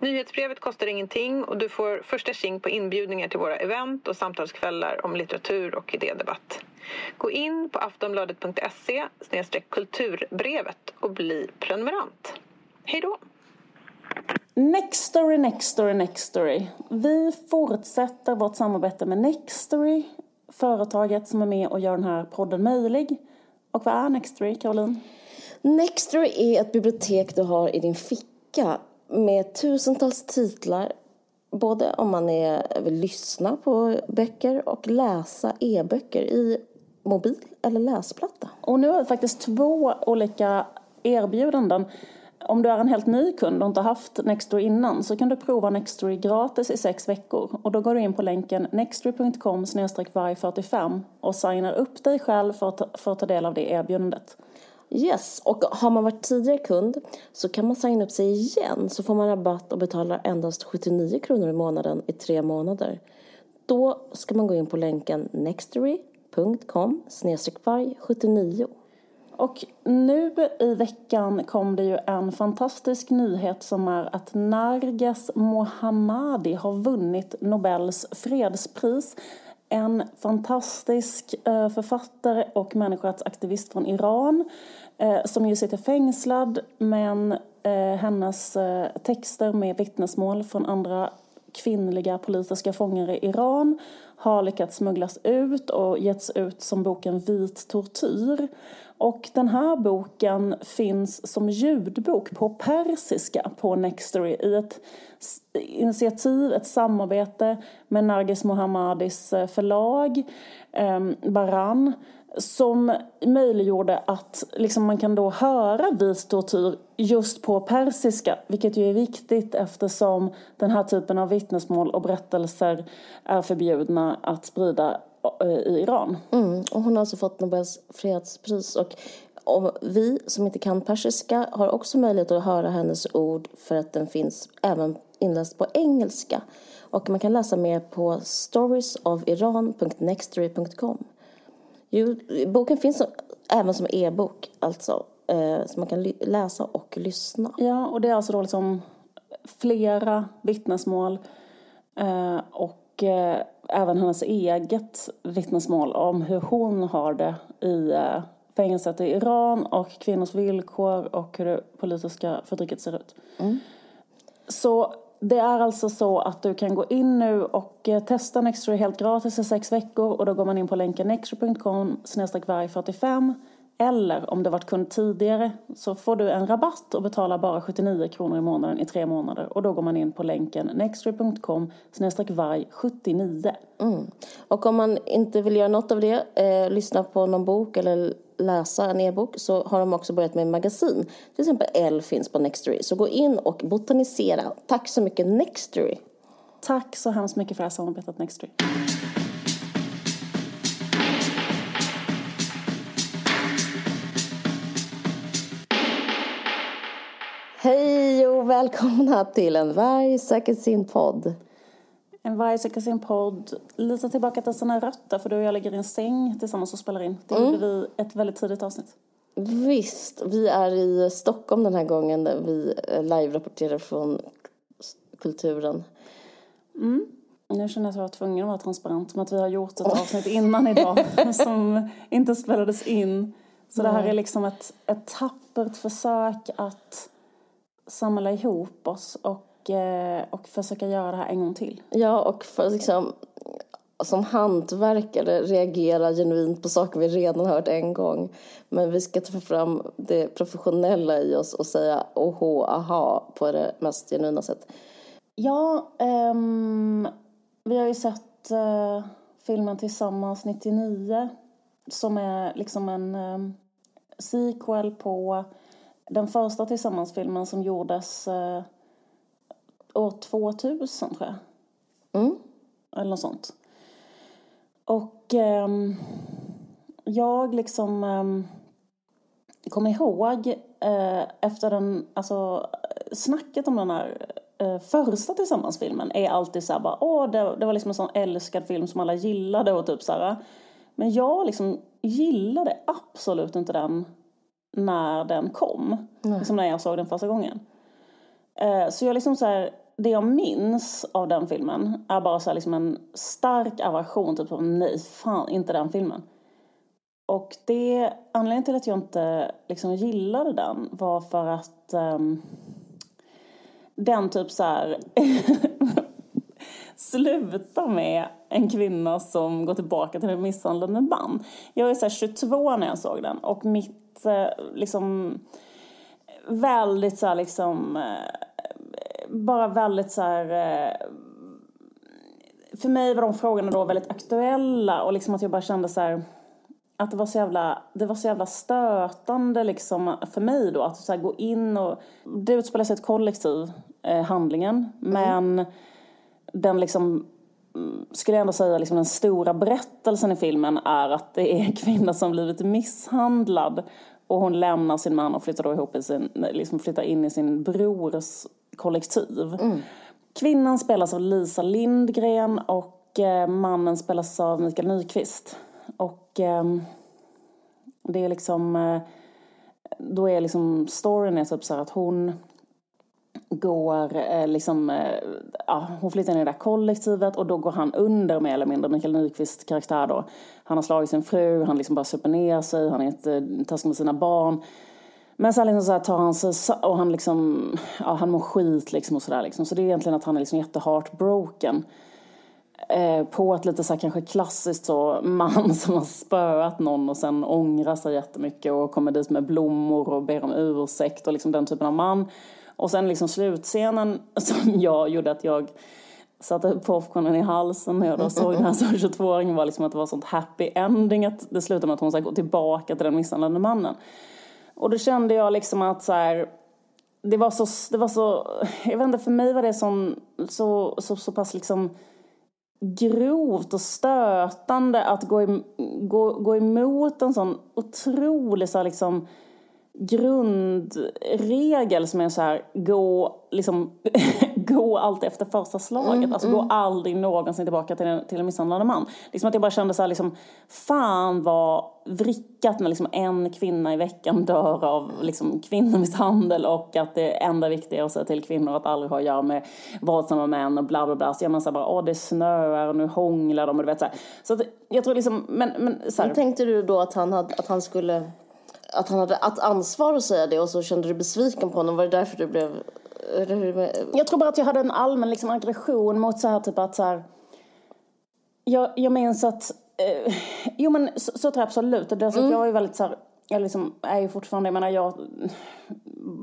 Nyhetsbrevet kostar ingenting och du får första tjing på inbjudningar till våra event och samtalskvällar om litteratur och idédebatt. Gå in på aftonbladet.se kulturbrevet och bli prenumerant. Hej då! Nextory, Nextory, Nextory. Vi fortsätter vårt samarbete med Nextory, företaget som är med och gör den här podden möjlig. Och vad är Nextory, Caroline? Nextory är ett bibliotek du har i din ficka med tusentals titlar. Både om man är, vill lyssna på böcker och läsa e-böcker i mobil eller läsplatta. Och nu har vi faktiskt två olika erbjudanden. Om du är en helt ny kund och inte haft Nextory innan så kan du prova Nextory gratis i sex veckor. Och då går du in på länken nextory.com varg45 och signar upp dig själv för att, för att ta del av det erbjudandet. Yes, och har man varit tidigare kund så kan man signa upp sig igen så får man rabatt och betalar endast 79 kronor i månaden i tre månader. Då ska man gå in på länken nextory.com varg 79 och nu i veckan kom det ju en fantastisk nyhet som är att Narges Mohammadi har vunnit Nobels fredspris. En fantastisk eh, författare och människorättsaktivist från Iran eh, som ju sitter fängslad men eh, hennes texter med vittnesmål från andra kvinnliga politiska fångar i Iran har lyckats smugglas ut och getts ut som boken Vit tortyr. Och den här boken finns som ljudbok på persiska på Nextory i ett initiativ, ett samarbete med Nargis Mohammadis eh, förlag, ehm, Baran som möjliggjorde att liksom man kan då höra vis tortyr just på persiska, vilket ju är viktigt eftersom den här typen av vittnesmål och berättelser är förbjudna att sprida eh, i Iran. Mm, och hon har alltså fått Nobels fredspris och och vi som inte kan persiska har också möjlighet att höra hennes ord för att den finns även inläst på engelska. Och man kan läsa mer på storiesofiran.nextory.com. Boken finns även som e-bok, alltså, eh, så man kan läsa och lyssna. Ja, och det är alltså då liksom flera vittnesmål eh, och eh, även hennes eget vittnesmål om hur hon har det i fängelset i Iran och kvinnors villkor och hur det politiska förtrycket ser ut. Mm. Så det är alltså så att du kan gå in nu och eh, testa Nextory helt gratis i sex veckor och då går man in på länken nextory.com varg45 eller om du varit kund tidigare så får du en rabatt och betalar bara 79 kronor i månaden i tre månader och då går man in på länken nextory.com varg79. Mm. Och om man inte vill göra något av det, eh, lyssna på någon bok eller läsa en e-bok så har de också börjat med magasin. Till exempel L finns på Nextory. Så gå in och botanisera. Tack så mycket Nextory. Tack så hemskt mycket för det här samarbetet Nextory. Hej och välkomna till en varg söker sin podd. En varg söker sin podd. Lite tillbaka till sina rötter för du och jag ligger i en säng tillsammans och spelar in. Det mm. gjorde vi ett väldigt tidigt avsnitt. Visst, vi är i Stockholm den här gången där vi eh, live-rapporterar från kulturen. Mm. Nu känner jag att jag var tvungen att vara transparent med att vi har gjort ett avsnitt innan idag som inte spelades in. Så mm. det här är liksom ett, ett tappert försök att samla ihop oss och Eh, och, försöka göra det här en gång till. Ja, och för liksom som hantverkare reagera genuint på saker vi redan hört en gång. Men vi ska ta fram det professionella i oss och säga oho, aha på det mest genuina sättet. Ja, um, vi har ju sett uh, filmen Tillsammans 99 som är liksom en um, sequel på den första Tillsammans-filmen som gjordes uh, år 2000 tror jag. Mm. Eller något sånt. Och eh, jag liksom eh, kommer ihåg eh, efter den, alltså snacket om den här eh, första tillsammansfilmen är alltid så här bara, åh det, det var liksom en sån älskad film som alla gillade och typ så här. Men jag liksom gillade absolut inte den när den kom. Mm. Liksom när jag såg den första gången. Eh, så jag liksom så här, det jag minns av den filmen är bara så liksom en stark aversion, typ av nej, fan inte den filmen. Och det, anledningen till att jag inte liksom gillade den var för att um, den typ så här slutar med en kvinna som går tillbaka till en misshandlande man. Jag var så 22 när jag såg den och mitt eh, liksom väldigt så här liksom eh, bara väldigt så här eh, för mig var de frågorna då väldigt aktuella och liksom att jag bara kände så här att det var så jävla, det var så jävla stötande liksom för mig då att så gå in och det utspelar sig ett kollektiv, eh, handlingen, mm. men den liksom mm, skulle jag ändå säga liksom den stora berättelsen i filmen är att det är en kvinna som blivit misshandlad och hon lämnar sin man och flyttar då ihop i sin, liksom flyttar in i sin brors kollektiv. Mm. Kvinnan spelas av Lisa Lindgren och eh, mannen spelas av Mikael Nyqvist. Och eh, det är liksom, eh, då är liksom storyn är typ så att hon går eh, liksom, eh, ja, hon flyttar in i det där kollektivet och då går han under mer eller mindre, Mikael Nyqvists karaktär då. Han har slagit sin fru, han liksom bara super ner sig, han är inte eh, taskig med sina barn. Men sen liksom så här tar han sig, och han liksom, ja han mår skit liksom och sådär liksom. Så det är egentligen att han är liksom jätteheartbroken. Eh, på ett lite så här kanske klassiskt så man som har spöat någon och sen ångrar sig jättemycket och kommer dit med blommor och ber om ursäkt och liksom den typen av man. Och sen liksom slutscenen som jag gjorde att jag satte popcornen i halsen när jag då såg den här som 22-åringen var liksom att det var sånt happy ending att det slutade med att hon ska gå tillbaka till den misshandlade mannen. Och då kände jag liksom att så här, det var så, det var så, jag vet inte, för mig var det som, så, så, så pass liksom grovt och stötande att gå, i, gå, gå emot en sån otrolig så liksom grundregel som är så här, gå, liksom, gå alltid efter första slaget. Mm, alltså mm. gå aldrig någonsin tillbaka till en, till en misshandlande man. Liksom att jag bara kände så här, liksom, fan vad vrickat när liksom en kvinna i veckan dör av liksom, kvinnomisshandel och att det enda viktiga är att säga till kvinnor att aldrig ha att göra med våldsamma män och bla bla bla. Så jag menar så här, bara, åh det snöar och nu hånglar de och du vet så här. Så att, jag tror liksom, men, men så här. Men tänkte du då att han, hade, att han skulle att han hade ett ansvar att säga det och så kände du besviken på honom. Var det därför du blev... Jag tror bara att jag hade en allmän liksom, aggression mot så här typ att så här, jag, jag minns att, eh, jo men så, så tror jag absolut. Det är mm. jag är väldigt så här, jag liksom är ju fortfarande, jag menar jag,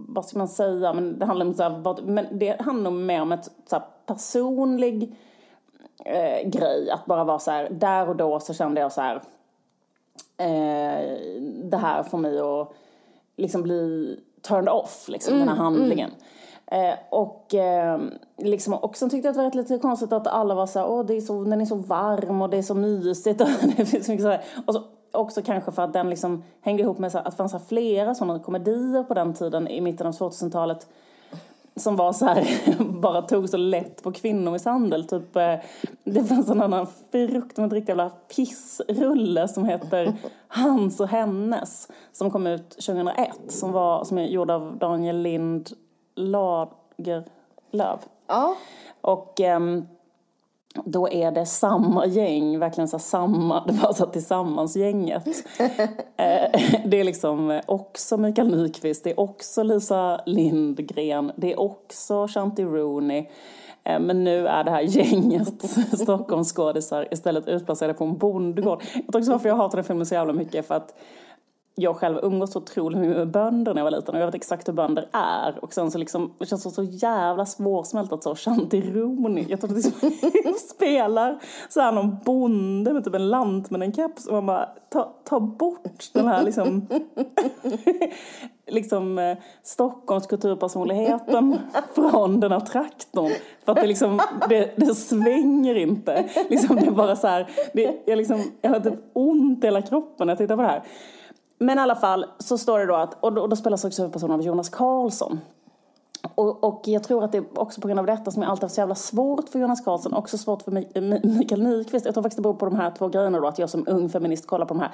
vad ska man säga, men det handlar om så här, men det handlar mer om ett så här, personlig eh, grej. Att bara vara så här, där och då så kände jag så här, eh, det här får mig att liksom bli turned off, liksom, mm, den här mm, handlingen. Mm. Eh, och, eh, liksom, och sen tyckte jag att det var lite konstigt att alla var så här, åh, det är så, den är så varm och det är så mysigt. Och, det finns mycket så här. och så, också kanske för att den liksom hängde ihop med så här, att det fanns flera sådana komedier på den tiden i mitten av 2000-talet som var så här, bara tog så lätt på kvinnomisshandel. Typ, eh, det fanns en annan fruktansvärt riktig jävla pissrulle som heter Hans och hennes. Som kom ut 2001. Som, var, som är gjord av Daniel Lind Lagerlöf. Ja. Och um, då är det samma gäng, verkligen så samma, det var så tillsammans-gänget. Eh, det är liksom också Mikael Nyqvist, det är också Lisa Lindgren, det är också Shanti Rooney. Eh, men nu är det här gänget Stockholmsskådisar istället utplacerade på en bondgård. Jag tror också varför jag hatar den filmen så jävla mycket för att jag själv umgås så otroligt mycket med bönder när jag var liten och jag vet exakt hur bönder är. Och sen så liksom, det känns så, så jävla svårsmält att så Chantironi, jag tror att det spelar så här någon bonde med typ en lant med en keps och man bara, ta, ta bort den här liksom, liksom eh, Stockholms kulturpersonligheten från den här traktorn. För att det liksom, det, det svänger inte. Liksom, det är bara så här, det, jag, liksom, jag har typ ont i hela kroppen när jag tittar på det här. Men i alla fall så står det då att, och då, och då spelas också huvudpersonen av Jonas Karlsson. Och, och jag tror att det är också på grund av detta som jag alltid har så jävla svårt för Jonas Karlsson, också svårt för Mikael Nyqvist. Jag tror faktiskt det beror på de här två grejerna då, att jag som ung feminist kollar på de här.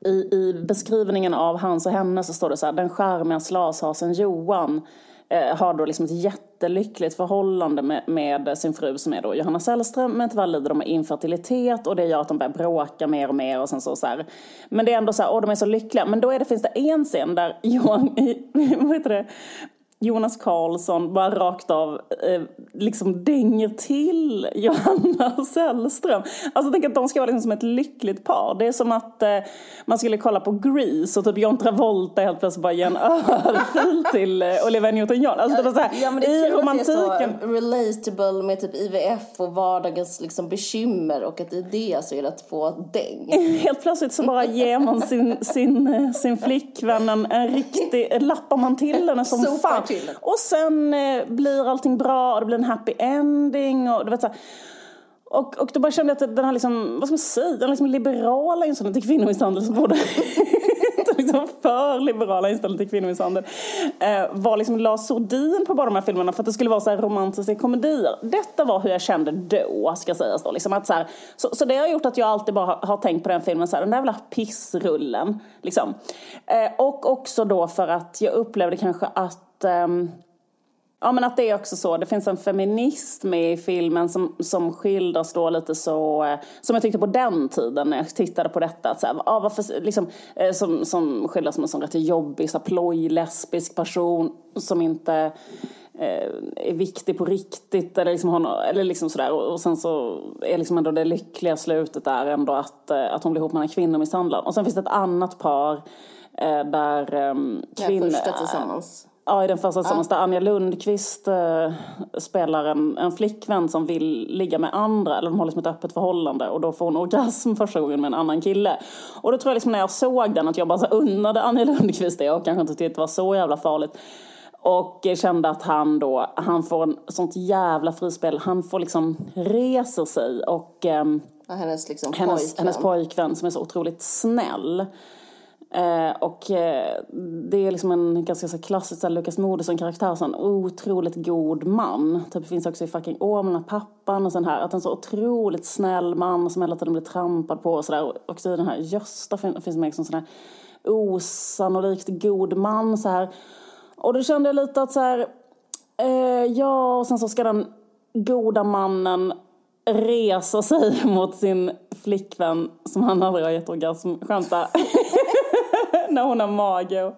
I, I beskrivningen av hans och henne så står det så här, den charmiga slashasen Johan eh, Eh, har då liksom ett jättelyckligt förhållande med, med sin fru som är då Johanna Sällström, men tyvärr lider de av infertilitet och det gör att de börjar bråka mer och mer och sen så, så här. Men det är ändå så här, åh de är så lyckliga. Men då är det, finns det en scen där Johan, vad heter det? Jonas Karlsson bara rakt av eh, liksom dänger till Johanna Sällström. Alltså tänk att de ska vara liksom som ett lyckligt par. Det är som att eh, man skulle kolla på Grease och typ John Travolta helt plötsligt bara ger en örfil till eh, Olivia Newton-John. Alltså det var så här, Ja men det i romantiken. det är så relatable med typ IVF och vardagens liksom bekymmer och att i det så är det att få däng. Helt plötsligt så bara ger man sin, sin, eh, sin flickvän en, en riktig, lappar man till henne som Sopar fan till. Och sen eh, blir allting bra och det blir en happy ending och du vet så här. Och, och då bara kände jag att den här liksom, vad ska man säga, den liksom liberala inställningen till kvinnomisshandel som borde liksom för liberala inställningen till kvinnomisshandel eh, var liksom la sordin på bara de här filmerna för att det skulle vara så här romantiska komedier. Detta var hur jag kände då, ska sägas då. Liksom att så, här, så, så det har gjort att jag alltid bara har, har tänkt på den filmen så här, den där jävla pissrullen. Liksom. Eh, och också då för att jag upplevde kanske att ehm, Ja men att det är också så, det finns en feminist med i filmen som, som skildras då lite så, eh, som jag tyckte på den tiden när jag tittade på detta, att så här, ah, varför, liksom, eh, som, som skildras som en sån rätt jobbig, så här, ploj, lesbisk person som inte eh, är viktig på riktigt eller liksom, nå- eller liksom sådär och, och sen så är liksom ändå det lyckliga slutet där ändå att, att hon blir ihop med en kvinnomisshandlare. Och sen finns det ett annat par eh, där um, Den första tillsammans. Ja, i den första tillsammans där Anja Lundqvist eh, spelar en, en flickvän som vill ligga med andra, eller de har liksom ett öppet förhållande och då får hon orgasm första gången med en annan kille. Och då tror jag liksom när jag såg den att jag bara så unnade Anja Lundqvist det och kanske inte tyckte att det var så jävla farligt. Och kände att han då, han får en sånt jävla frispel, han får liksom reser sig och Ja, hennes liksom hennes, pojkvän. hennes pojkvän som är så otroligt snäll. Eh, och eh, det är liksom en ganska så klassisk så Lukas Moodysson-karaktär, en otroligt god man. Typ finns också i fucking Åmål, pappan och sån här. Att en så otroligt snäll man som hela tiden blir trampad på och sådär. Och också i den här Gösta finns med som sån här osannolikt god man så här. Och då kände jag lite att så här, eh, ja, och sen så ska den goda mannen resa sig mot sin flickvän som han aldrig har gett orgasm. Skämta. När hon har mage och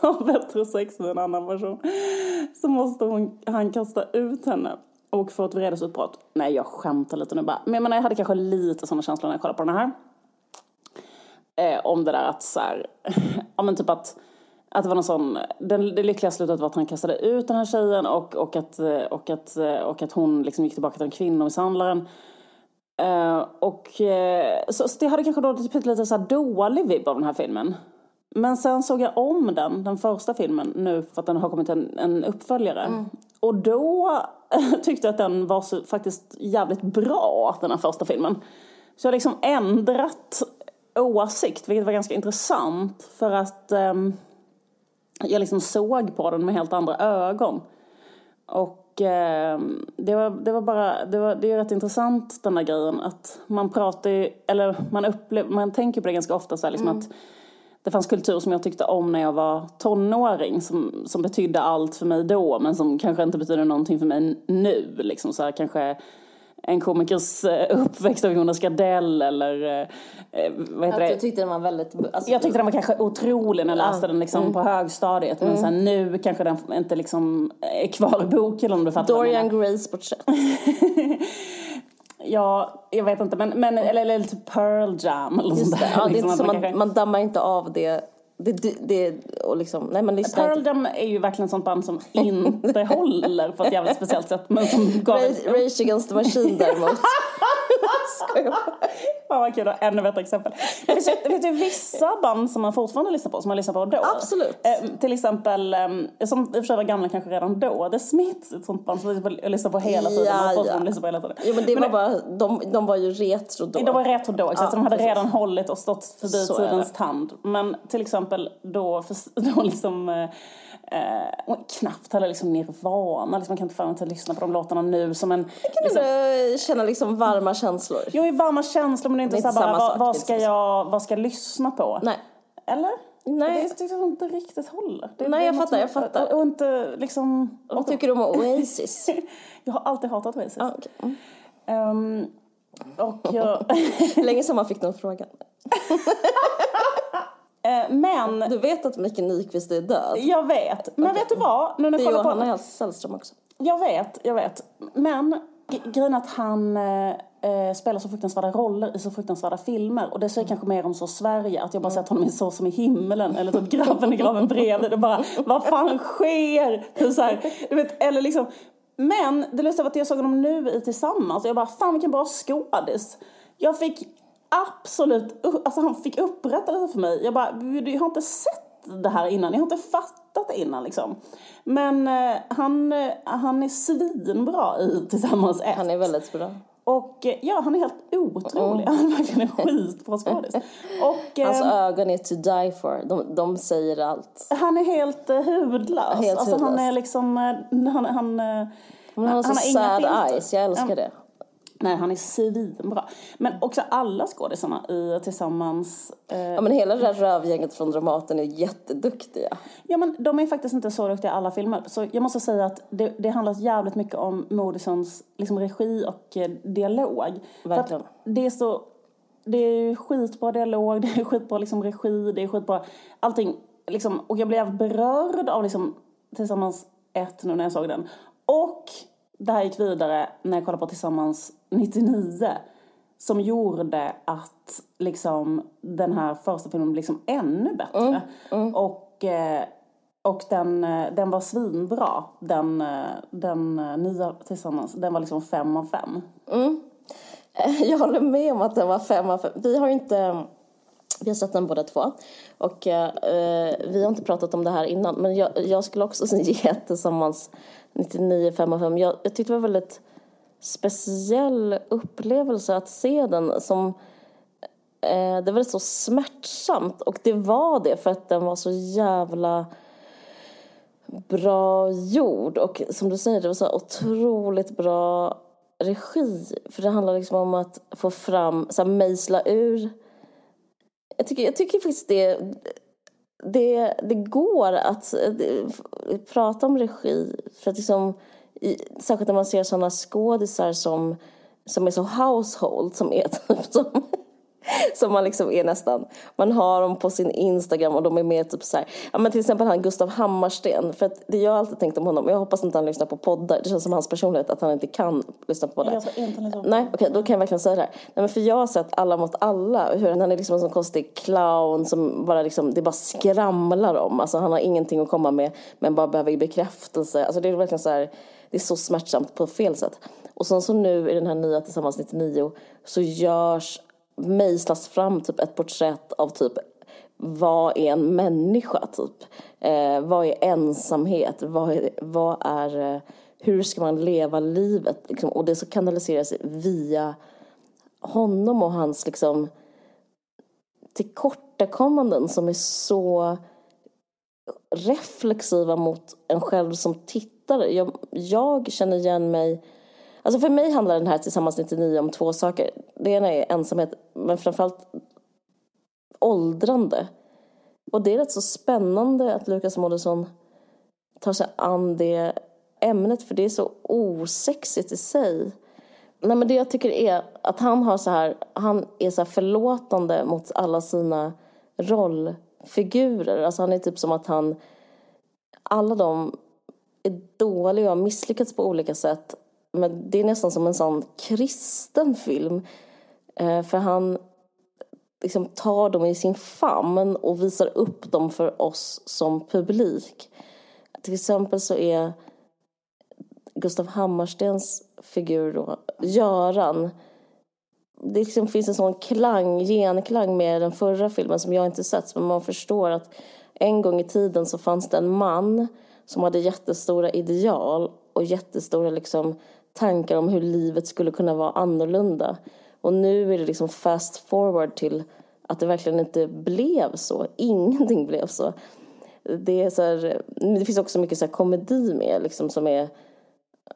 har bättre sex med en annan person. Så måste hon, han kasta ut henne och få ett vredesutbrott. Nej, jag skämtar lite nu bara. Men jag menar, jag hade kanske lite sådana känslor när jag kollade på den här. Eh, om det där att så här, ja men typ att att det var någon sån, den, det lyckliga slutet var att han kastade ut den här tjejen och, och, att, eh, och, att, och att hon liksom gick tillbaka till den kvinnomisshandlaren. Eh, och eh, så, så det hade kanske då typ lite så här dålig vibb av den här filmen. Men sen såg jag om den, den första filmen, nu för att den har kommit en, en uppföljare. Och då tyckte jag att den var så, faktiskt jävligt bra, den här första filmen. Så jag har liksom ändrat åsikt, vilket var ganska intressant. För att ehm, jag liksom såg på den med helt andra ögon. Och eh, det, var, det var bara, det, var, det är rätt intressant den där grejen att man pratar ju, eller man upplever, man tänker på det ganska ofta så här, liksom att det fanns kultur som jag tyckte om när jag var tonåring som, som betydde allt för mig då men som kanske inte betyder någonting för mig nu. Liksom så här, kanske en komikers eh, uppväxt av Jonas Gardell eller eh, eh, vad heter Att det? du tyckte den var väldigt... Alltså, Jag tyckte den var kanske otrolig när jag läste den liksom på högstadiet. Men sen nu kanske den inte liksom är kvar i boken om du fattar jag. Dorian Grays porträtt. Ja, jag vet inte. Men, men eller, eller lite Pearl Jam eller Just sånt det. där. Ja, det är liksom, inte man, kanske- man dammar inte av det. Det, det, och liksom, nej man lyssnar Pearl. Jam är ju verkligen sånt band som inte håller på ett jävligt speciellt sätt. Men som gav Rage, Rage Against the Machine däremot. Skojar. Fan vad kul, ännu bättre exempel. Det finns, det finns ju vissa band som man fortfarande lyssnar på, som man lyssnar på då. Absolut. Eh, till exempel, eh, som i och för sig var gamla kanske redan då, The Smiths, ett sånt band som jag lyssnar på hela tiden. Ja, man ja. lyssnar på hela tiden. Jo men det var det- bara, de, de var ju retro då. De var retro då, exakt. Ja, så de hade precis. redan hållit och stått förbi Så tidens tand. Men till exempel då, för, då liksom, eh, eh, knappt heller liksom Nirvana. Liksom, man kan inte fan inte lyssna på de låtarna nu som en... Kan Liksom, du känna liksom varma känslor? jo, i varma känslor men det är inte, Det är så inte bara, samma vad, sak, vad, ska jag, vad ska jag lyssna på? Nej. Eller? Nej. Det är tycker jag inte riktigt håller. Det, Nej, det jag fattar, jag fattar. Och, och inte liksom... Vad tycker du om Oasis? Jag har alltid hatat Oasis. Ja, okej. Mm. Ehm, och jag, Länge sedan man fick den frågan. Eh, men Du vet att Micke Nyqvist är död? jag vet. Men vet du vad? Nu när Det är kollar på... Johanna Sällström också. Jag vet, jag vet. Men grejen att han eh, eh, spelar så fruktansvärda roller i så fruktansvärda filmer. Och det säger kanske mer om så Sverige, att jag bara sett honom i Så som i himmelen eller typ Grabben i graven bredvid och bara, vad fan sker? Typ så här, du vet, eller liksom. Men det lustiga var att jag såg honom nu i Tillsammans och jag bara, fan vilken bra skådis. Jag fick absolut, alltså han fick upprättelse för mig. Jag bara, jag har inte sett det här innan. Jag har inte fattat det innan liksom. Men eh, han, eh, han är svinbra i Tillsammans ett. Han är väldigt bra. Och eh, ja, han är helt otrolig. Han är verkligen en skitbra skådis. Och Hans eh, ögon är to die for. De, de säger allt. han är helt eh, hudlös. Helt alltså han hudlös. är liksom, eh, han, han, Men han har så sad eyes. Jag älskar det. Nej, han är svinbra. Men också alla skådisarna i Tillsammans eh, Ja, men hela det där rövgänget från Dramaten är jätteduktiga. Ja men de är faktiskt inte så duktiga i alla filmer. Så jag måste säga att det, det handlar jävligt mycket om Morrisons liksom, regi och eh, dialog. Verkligen. det är så, det är skitbra dialog, det är skitbra liksom, regi, det är skitbra allting. Liksom, och jag blev berörd av liksom, Tillsammans ett nu när jag såg den. Och det här gick vidare när jag kollade på Tillsammans 99 som gjorde att liksom, den här första filmen blev liksom ännu bättre. Och, eh, och den, eh, den var svinbra, den, eh, den nya Tillsammans. Den var liksom fem av fem. Jag håller med om att den var fem av fem. Vi har inte... Vi har sett den båda två. Och eh, vi har inte pratat om det här innan. Men jag, jag skulle också ge tillsammans 99 5 av 5. Jag, jag tyckte det var väldigt speciell upplevelse att se den som... Eh, det var så smärtsamt. Och det var det för att den var så jävla bra gjord. Och som du säger, det var så otroligt bra regi. För det handlar liksom om att få fram, så här, mejsla ur. Jag tycker, jag tycker faktiskt det, det, det går att det, prata om regi. För att liksom, i, särskilt när man ser sådana skådisar som, som är så household, som är typ som som man liksom är nästan, man har dem på sin Instagram och de är med typ så här, ja men till exempel han Gustav Hammarsten, för att det jag alltid tänkt om honom, jag hoppas inte han lyssnar på poddar, det känns som hans personlighet att han inte kan lyssna på poddar. Jag tror inte han är så- Nej, okej, då kan jag verkligen säga det här. Nej, men för jag har sett Alla mot alla, hur han är liksom en sån konstig clown som bara liksom, det bara skramlar om. Alltså han har ingenting att komma med, men bara behöver bekräftelse. Alltså det är verkligen så här, det är så smärtsamt på fel sätt. Och sen så nu i den här nya Tillsammans 99 så görs, mejslas fram typ ett porträtt av typ vad är en människa typ? Eh, vad är ensamhet? Vad är, vad är eh, hur ska man leva livet? Liksom, och det så kanaliseras via honom och hans liksom tillkortakommanden som är så reflexiva mot en själv som tittare. Jag, jag känner igen mig Alltså för mig handlar den här Tillsammans 99 om två saker. Det ena är ensamhet, men framförallt åldrande. Och det är rätt så spännande att Lukas Moodysson tar sig an det ämnet, för det är så osexigt i sig. Nej, men det jag tycker är att han har så här, han är så här förlåtande mot alla sina rollfigurer. Alltså han är typ som att han, alla de är dåliga och har misslyckats på olika sätt. Men det är nästan som en sån kristen film. Eh, för han liksom tar dem i sin famn och visar upp dem för oss som publik. Till exempel så är Gustav Hammarstens figur då, Göran, det liksom finns en sån klang, genklang med den förra filmen som jag inte sett. Men man förstår att en gång i tiden så fanns det en man som hade jättestora ideal och jättestora liksom tankar om hur livet skulle kunna vara annorlunda. Och nu är det liksom fast forward till att det verkligen inte blev så. Ingenting blev så. Det, är så här, det finns också mycket så här komedi med liksom som är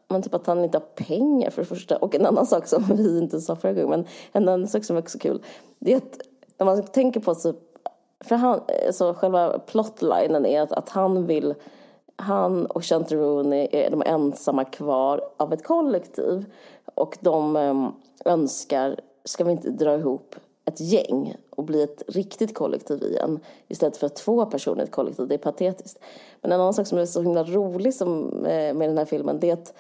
men typ att han inte har pengar för det första. Och en annan sak som vi inte sa förra gången, men en annan sak som är också kul. Det är att när man tänker på så, för han, så själva plotlinen är att, att han vill, han och Chantarone är de ensamma kvar av ett kollektiv. Och de ehm, önskar, ska vi inte dra ihop ett gäng och bli ett riktigt kollektiv igen istället för två personer i ett kollektiv. Det är patetiskt. Men en annan sak som är så himla rolig som, eh, med den här filmen det är att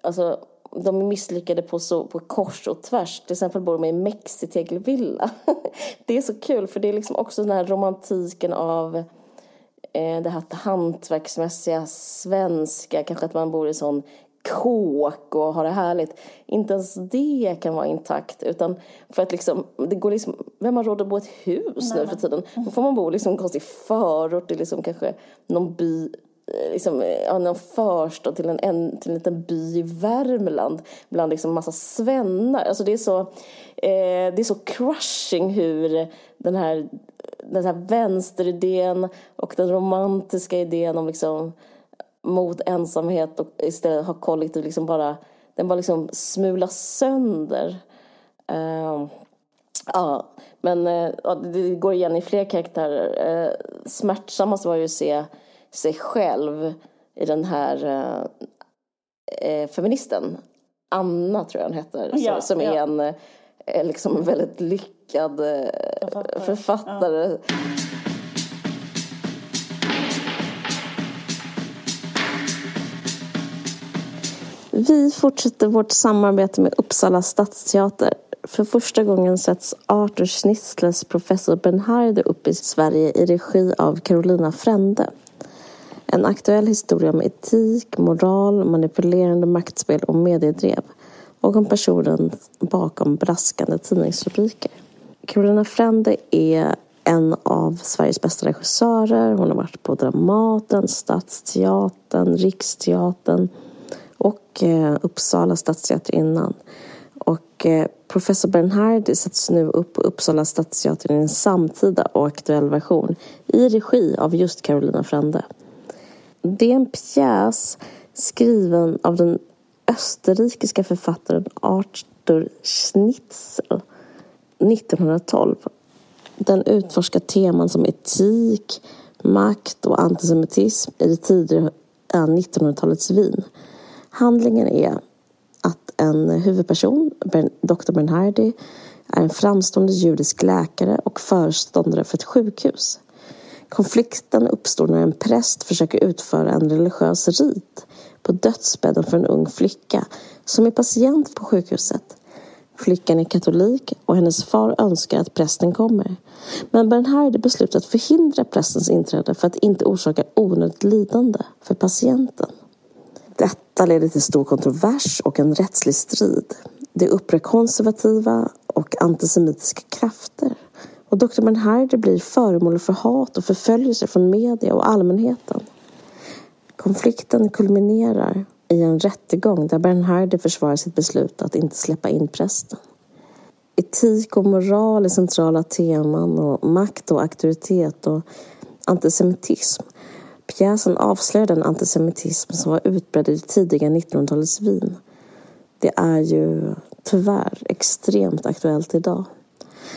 alltså, de är misslyckade på, så, på kors och tvärs. Till exempel bor de i Mexitegelvilla. det är så kul för det är liksom också den här romantiken av det här hantverksmässiga svenska. Kanske att man bor i sån kåk och har det härligt. Inte ens det kan vara intakt. Utan för att liksom, det går liksom, vem har råd att bo i ett hus Nej. nu för tiden? Då får man bo liksom i en konstig förort i liksom kanske någon by eh, liksom, ja, någon förstad till en, en, till en liten by i Värmland bland liksom massa svennar. Alltså det är så, eh, det är så crushing hur den här, den här vänsteridén och den romantiska idén om liksom mot ensamhet och istället ha kollektiv liksom bara, den bara liksom smulas sönder. Uh, ja, men uh, det går igen i fler karaktärer. Uh, smärtsammast var ju att se sig själv i den här uh, feministen. Anna tror jag hon heter, ja, som, som ja. är en liksom väldigt lyckad författare. författare. Ja. Vi fortsätter vårt samarbete med Uppsala stadsteater. För första gången sätts Arthur Schnitzlers Professor Bernharder upp i Sverige i regi av Carolina Frände. En aktuell historia om etik, moral, manipulerande maktspel och mediedrev och om personen bakom braskande tidningsrubriker. Carolina Frände är en av Sveriges bästa regissörer. Hon har varit på Dramaten, Stadsteatern, Riksteatern och eh, Uppsala stadsteater innan. Och eh, professor Bernhard sätts nu upp på Uppsala stadsteater i en samtida och aktuell version i regi av just Carolina Frände. Det är en pjäs skriven av den österrikiska författaren Arthur Schnitzel 1912. Den utforskar teman som etik, makt och antisemitism i det tidiga 1900-talets Wien. Handlingen är att en huvudperson, Dr. Bernhardi, är en framstående judisk läkare och föreståndare för ett sjukhus. Konflikten uppstår när en präst försöker utföra en religiös rit på dödsbädden för en ung flicka som är patient på sjukhuset. Flickan är katolik och hennes far önskar att prästen kommer. Men Bernhard beslutar att förhindra prästens inträde för att inte orsaka onödigt lidande för patienten. Detta leder till stor kontrovers och en rättslig strid. Det upprör konservativa och antisemitiska krafter. Och Dr. Bernhard blir föremål för hat och förföljelse från media och allmänheten. Konflikten kulminerar i en rättegång där Bernhardi försvarar sitt beslut att inte släppa in prästen. Etik och moral är centrala teman och makt och auktoritet och antisemitism Pjäsen avslöjar den antisemitism som var utbredd i det tidiga 1900-talets Wien. Det är ju tyvärr extremt aktuellt idag.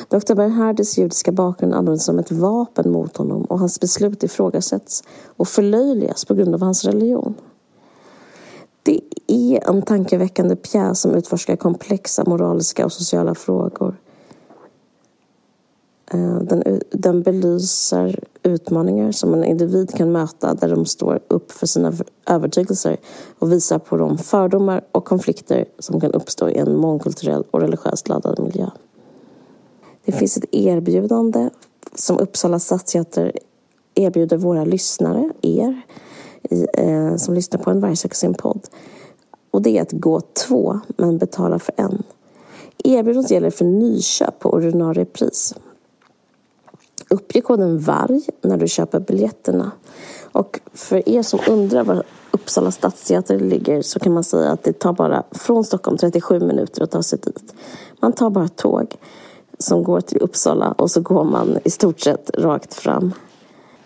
Dr. Bernhardis judiska bakgrund används som ett vapen mot honom och hans beslut ifrågasätts och förlöjligas på grund av hans religion. Det är en tankeväckande pjäs som utforskar komplexa moraliska och sociala frågor eh, den, den belyser utmaningar som en individ kan möta där de står upp för sina övertygelser och visar på de fördomar och konflikter som kan uppstå i en mångkulturell och religiöst laddad miljö. Det finns ett erbjudande som Uppsala stadsteater erbjuder våra lyssnare, er, i, eh, som lyssnar på en Vargsök sin podd. Och det är att gå två, men betala för en. Erbjudandet gäller för nyköp på ordinarie pris. Uppge koden VARG när du köper biljetterna. Och för er som undrar var Uppsala stadsteater ligger så kan man säga att det tar bara från Stockholm 37 minuter att ta sig dit. Man tar bara tåg som går till Uppsala och så går man i stort sett rakt fram.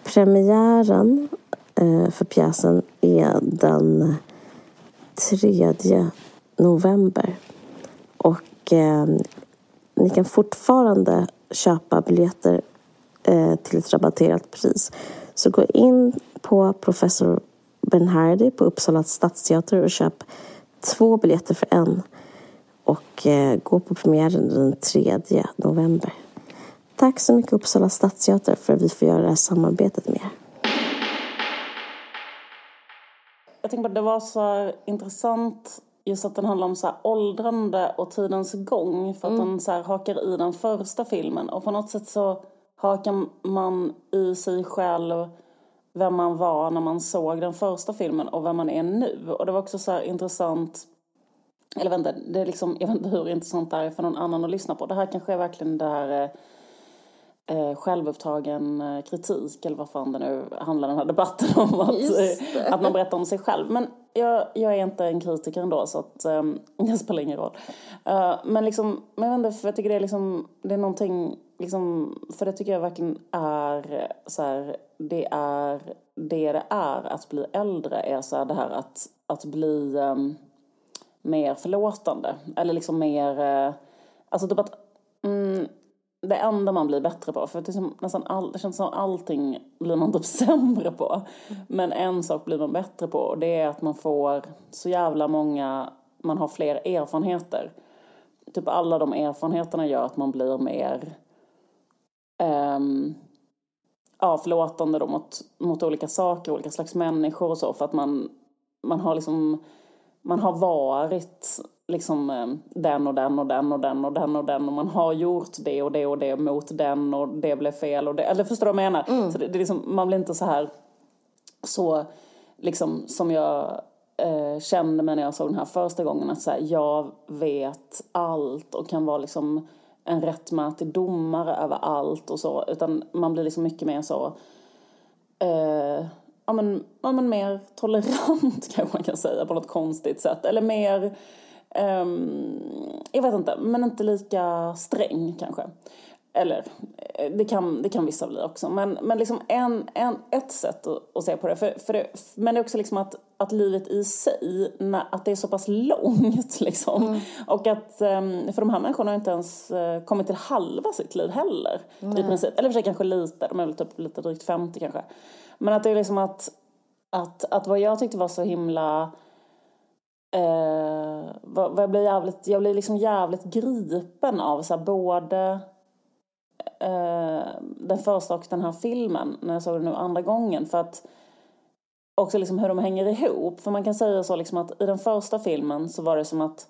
Premiären Eh, för pjäsen är den 3 november. Och eh, ni kan fortfarande köpa biljetter eh, till ett rabatterat pris. Så gå in på Professor Bernhardi på Uppsala stadsteater och köp två biljetter för en. Och eh, gå på premiären den 3 november. Tack så mycket Uppsala stadsteater för att vi får göra det här samarbetet med er. Jag tänker på att det var så intressant just att den handlar om så här åldrande och tidens gång. För att mm. den så här hakar i den första filmen. Och på något sätt så hakar man i sig själv vem man var när man såg den första filmen och vem man är nu. Och det var också så intressant eller vänta, det är liksom, jag vet inte hur intressant det är för någon annan att lyssna på. Det här kanske är verkligen det här eh, eh, självupptagen eh, kritik eller vad fan det nu handlar den här debatten om. Att, eh, att man berättar om sig själv. Men jag, jag är inte en kritiker ändå så att um, det spelar ingen roll. Uh, men liksom, men jag vet inte, för jag tycker det är liksom, det är någonting, liksom, för det tycker jag verkligen är så här, det är det det är att bli äldre är så här, det här att, att bli um, mer förlåtande. Eller liksom mer, uh, alltså typ att mm, det enda man blir bättre på. För det, är som nästan all, det känns som allting blir man typ sämre på. Men en sak blir man bättre på och det är att man får så jävla många, man har fler erfarenheter. Typ alla de erfarenheterna gör att man blir mer um, ja, förlåtande då mot, mot olika saker, olika slags människor och så. För att man, man har liksom, man har varit liksom eh, den och den och den och den och den och den och man har gjort det och det och det mot den och det blev fel och det, eller förstår du vad jag menar? Mm. Så det, det är liksom, man blir inte så här så liksom som jag eh, kände mig när jag såg den här första gången att så här, jag vet allt och kan vara liksom en rättmätig domare över allt och så utan man blir liksom mycket mer så eh, ja, men, ja, men mer tolerant kanske man kan säga på något konstigt sätt eller mer Um, jag vet inte, men inte lika sträng kanske. Eller eh, det kan, det kan vissa bli också. Men, men liksom en, en, ett sätt att, att se på det, för, för det, Men det är också liksom att, att livet i sig, att det är så pass långt liksom. Mm. Och att, um, för de här människorna har inte ens uh, kommit till halva sitt liv heller. Mm. I princip. Eller för sig kanske lite, de är väl typ lite drygt 50 kanske. Men att det är liksom att, att, att vad jag tyckte var så himla eh, vad, jag blir jävligt, jag blir liksom jävligt gripen av så här, både eh, den första och den här filmen när jag såg den nu andra gången för att också liksom hur de hänger ihop. För man kan säga så liksom att i den första filmen så var det som att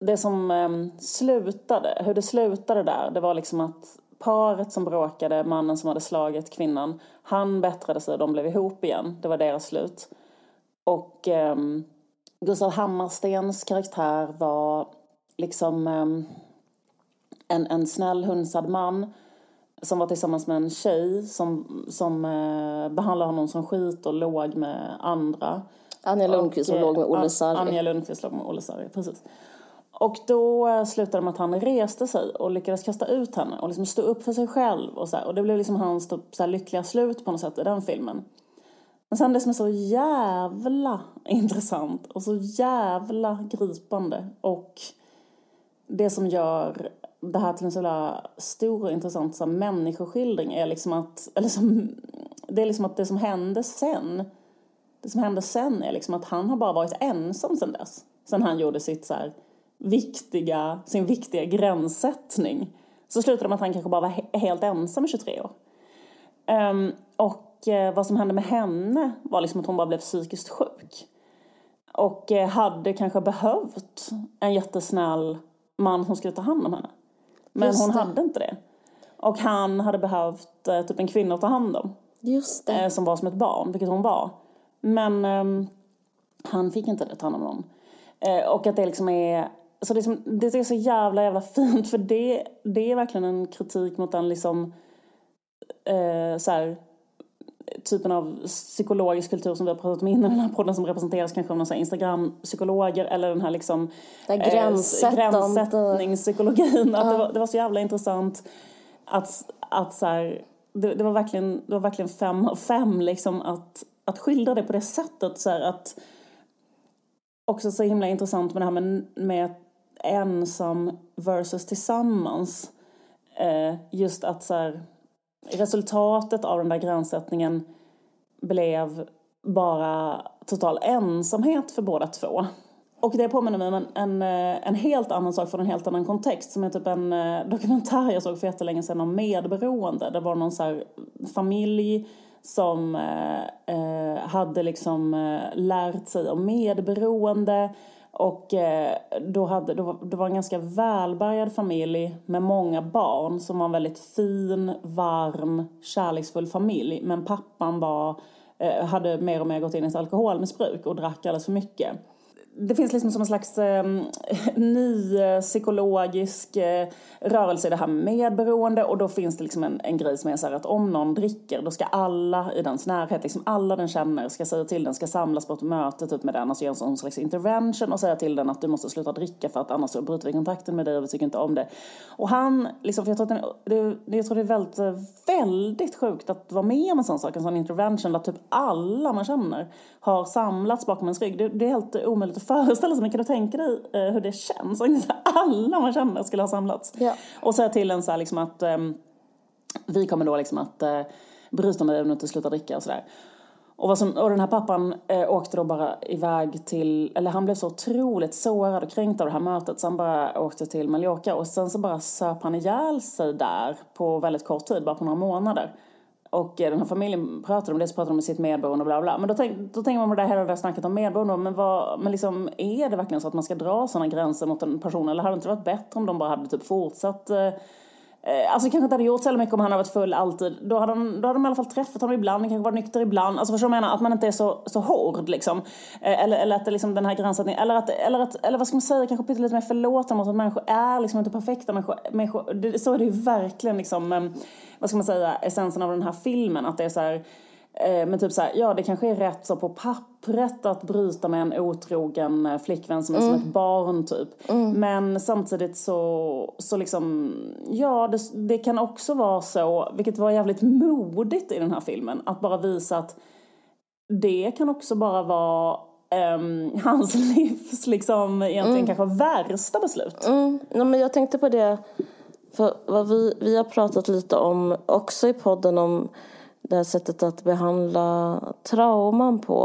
det som eh, slutade, hur det slutade där, det var liksom att paret som bråkade, mannen som hade slagit kvinnan, han bättrade sig och de blev ihop igen. Det var deras slut. Och eh, Gustav Hammarstens karaktär var liksom um, en, en snäll, hunsad man som var tillsammans med en tjej som, som uh, behandlade honom som skit och låg med andra. Anja Lundqvist som låg med Olle Sarri. Anja Lundqvist låg med Olle Sarri, precis. Och då uh, slutade det med att han reste sig och lyckades kasta ut henne och liksom stå upp för sig själv och så här. Och det blev liksom hans typ, så lyckliga slut på något sätt i den filmen. Men sen det som är så jävla intressant och så jävla gripande och det som gör det här till en så jävla stor och intressant så här, människoskildring är liksom att, eller som, det är liksom att det som hände sen, det som hände sen är liksom att han har bara varit ensam sen dess. Sen han gjorde sitt så här, viktiga, sin viktiga gränssättning. Så slutade det med att han kanske bara var helt ensam i 23 år. Um, och eh, vad som hände med henne var liksom att hon bara blev psykiskt sjuk. Och eh, hade kanske behövt en jättesnäll man som skulle ta hand om henne. Men hon hade inte det. Och han hade behövt eh, typ en kvinna att ta hand om. Just det. Som var som ett barn, vilket hon var. Men ehm, han fick inte det ta hand om någon. Eh, och att det liksom är så det, är som, det är så jävla jävla fint för det, det är verkligen en kritik mot den liksom eh, så här, typen av psykologisk kultur som vi har pratat om innan den här podden som representeras kanske av någon Instagram-psykologer eller den här liksom eh, gränssättningspsykologin. Att det, var, det var så jävla intressant att, att så här, det, det, var verkligen, det var verkligen fem av fem liksom att, att skildra det på det sättet. Så här, att också så himla intressant med det här med, med ensam versus tillsammans. Eh, just att så här, resultatet av den där gränssättningen blev bara total ensamhet för båda två. Och det påminner mig om en, en, en, helt annan sak från en helt annan kontext som är typ en eh, dokumentär jag såg för jättelänge sedan om medberoende. Det var någon så här familj som eh, eh, hade liksom eh, lärt sig om medberoende och eh, då hade, då, det var en ganska välbärgad familj med många barn som var en väldigt fin, varm, kärleksfull familj. Men pappan var, eh, hade mer och mer gått in i ett alkoholmissbruk och drack alldeles för mycket det finns liksom som en slags ehm, eh, ny psykologisk eh, rörelse i det här med medberoende och då finns det liksom en, en grej som är så här att om någon dricker då ska alla i dens närhet, liksom alla den känner ska säga till den, ska samlas på ett möte typ med den, alltså göra en sån slags intervention och säga till den att du måste sluta dricka för att annars så bryter vi kontakten med dig och vi tycker inte om det. Och han, liksom, för jag tror att den, det, jag tror det är väldigt, eh, väldigt sjukt att vara med om en sån sak, en sån intervention där typ alla man känner har samlats bakom ens rygg. Det, det är helt omöjligt att föreställa sig, men kan du tänka dig eh, hur det känns? Alla man känner skulle ha samlats. Ja. Och säga till en så här liksom att eh, vi kommer då liksom att eh, bryta med dig om du inte slutar dricka och sådär. Och, vad som, och den här pappan eh, åkte då bara iväg till, eller han blev så otroligt sårad och kränkt av det här mötet så han bara åkte till Mallorca och sen så bara söp han ihjäl sig där på väldigt kort tid, bara på några månader. Och eh, den här familjen pratade om det, så pratade de om sitt medboende och bla bla. Men då, tänk, då tänker man på det här hela det där snacket om medboende. Men, vad, men liksom, är det verkligen så att man ska dra sådana gränser mot en person? Eller hade det inte varit bättre om de bara hade typ fortsatt eh, eh, alltså kanske inte hade gjort så mycket om han hade varit full alltid. Då hade, de, då hade de i alla fall träffat honom ibland, kanske varit nykter ibland. Alltså förstår du menar? Att man inte är så, så hård liksom. Eh, eller, eller att det liksom den här gränssättningen, eller att, eller att, eller vad ska man säga, kanske pyttelite mer förlåtande mot att människor är liksom inte perfekta människor. människor det, så är det ju verkligen liksom, eh, vad ska man säga, essensen av den här filmen. Att det är så här, men typ så här, ja det kanske är rätt så på pappret att bryta med en otrogen eh, flickvän som är mm. som ett barn typ. Mm. Men samtidigt så, så liksom, ja det, det, kan också vara så, vilket var jävligt modigt i den här filmen, att bara visa att det kan också bara vara um, hans livs liksom egentligen mm. kanske värsta beslut. Mm. Ja, men jag tänkte på det, för vad vi, vi har pratat lite om också i podden om det här sättet att behandla trauman på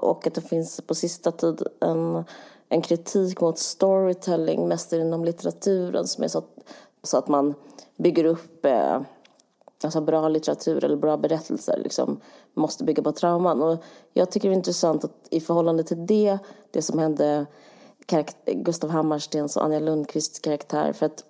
och att det finns på sista tid en, en kritik mot storytelling, mest inom litteraturen som är så att, så att man bygger upp eh, alltså bra litteratur eller bra berättelser liksom, måste bygga på trauman. Och jag tycker det är intressant att i förhållande till det, det som hände Gustav Hammarstens och Anja Lundqvists karaktär, för att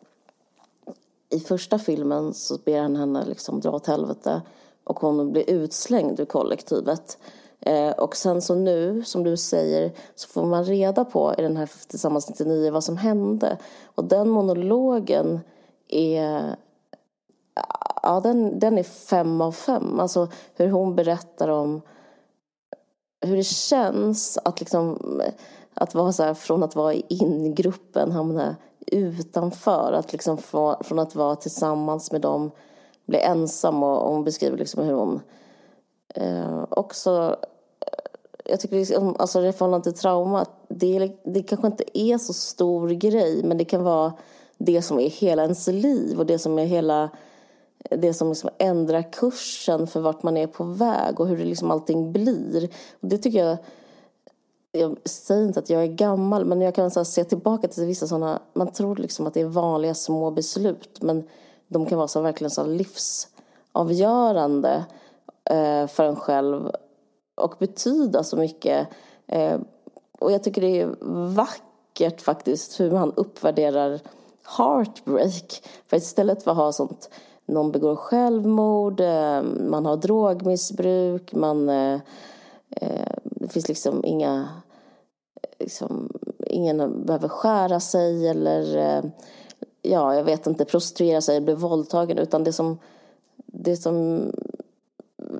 i första filmen så ber han henne liksom dra åt helvete och hon blir utslängd ur kollektivet. Eh, och sen så nu, som du säger, så får man reda på i den här Tillsammans 99 vad som hände. Och den monologen är Ja, den, den är fem av fem. Alltså hur hon berättar om hur det känns att liksom att vara så här, från att vara i ingruppen hamna utanför. Att liksom få, från att vara tillsammans med dem blir ensam och, hon beskriver liksom hur hon eh, också eh, jag tycker liksom, alltså i förhållande till trauma, det, det kanske inte är så stor grej men det kan vara det som är hela ens liv och det som är hela det som liksom ändrar kursen för vart man är på väg och hur det liksom allting blir. Och det tycker jag jag säger inte att jag är gammal, men jag kan så se tillbaka till vissa sådana, man tror liksom att det är vanliga små beslut, men de kan vara så verkligen så livsavgörande eh, för en själv och betyda så mycket. Eh, och jag tycker det är vackert faktiskt hur man uppvärderar heartbreak. För istället för att ha sånt, någon begår självmord, eh, man har drogmissbruk, man, eh, eh, det finns liksom inga liksom, ingen behöver skära sig eller eh, ja, jag vet inte, prostituera sig, bli våldtagen utan det som, det som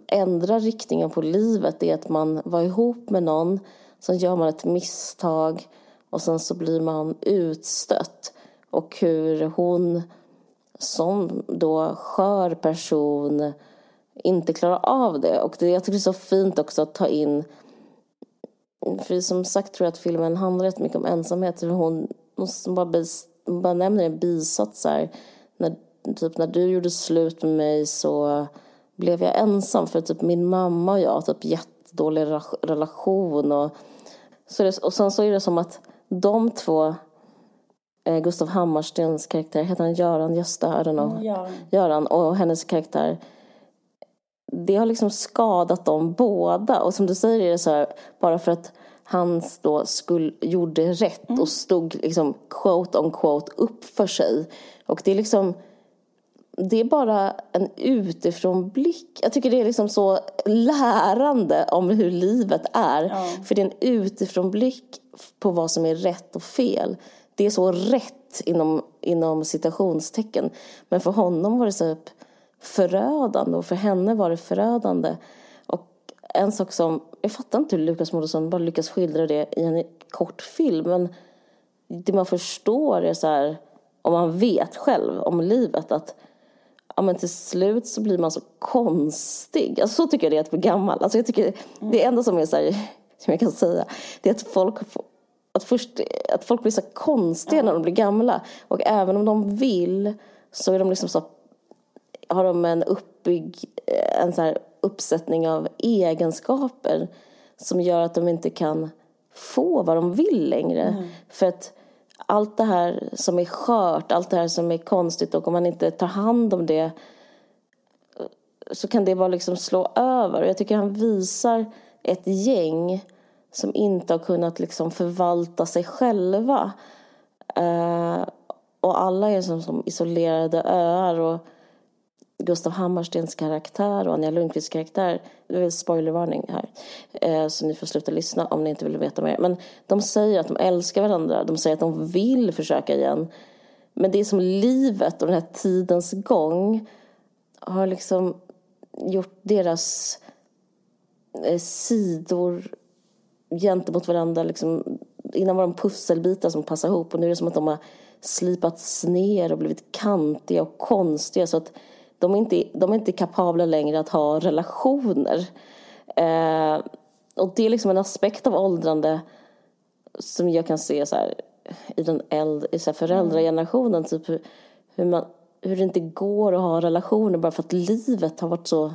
ändrar riktningen på livet är att man var ihop med någon, sen gör man ett misstag och sen så blir man utstött. Och hur hon som då skör person inte klarar av det. Och det, jag tycker det är så fint också att ta in för som sagt tror jag att filmen handlar rätt mycket om ensamhet. Hon, hon bara, blir bara nämner en bisats här. När, typ när du gjorde slut med mig så blev jag ensam för typ min mamma och jag har typ jättedålig relation. Och, så det, och sen så är det som att de två eh, Gustav Hammarstens karaktär, heter han Göran, Gösta, I don't know. Mm, Göran. Göran och hennes karaktär det har liksom skadat dem båda. Och som du säger är det så här, bara för att han då skulle, gjorde rätt mm. och stod liksom quote on quote upp för sig. Och det är liksom, det är bara en utifrån blick. Jag tycker det är liksom så lärande om hur livet är. Ja. För det är en utifrån blick på vad som är rätt och fel. Det är så rätt inom, inom citationstecken. Men för honom var det så förödande och för henne var det förödande. En sak som, jag fattar inte hur Lukas Moodysson bara lyckas skildra det i en kort film. Men det man förstår är så här, om man vet själv om livet att ja, men till slut så blir man så konstig. Alltså, så tycker jag det är att bli gammal. Alltså, jag tycker det enda som är så här, som jag kan säga, det är att folk att, först, att folk blir så konstiga mm. när de blir gamla. Och även om de vill så är de liksom så har de en uppbyggd... en så uppsättning av egenskaper som gör att de inte kan få vad de vill längre. Mm. För att allt det här som är skört, allt det här som är konstigt och om man inte tar hand om det så kan det bara liksom slå över. Jag tycker han visar ett gäng som inte har kunnat liksom förvalta sig själva. Uh, och alla är som, som isolerade öar. Och Gustav Hammarstens karaktär och Anja Lundqvists karaktär. Det är spoilervarning här. Eh, så ni får sluta lyssna om ni inte vill veta mer. Men de säger att de älskar varandra. De säger att de vill försöka igen. Men det är som livet och den här tidens gång har liksom gjort deras eh, sidor gentemot varandra. Liksom, innan var de pusselbitar som passade ihop och nu är det som att de har slipats ner och blivit kantiga och konstiga. Så att de är inte, de är inte kapabla längre att ha relationer. Eh, och det är liksom en aspekt av åldrande som jag kan se så här, i den äldre, i så här föräldragenerationen. Typ hur, hur, man, hur det inte går att ha relationer bara för att livet har varit så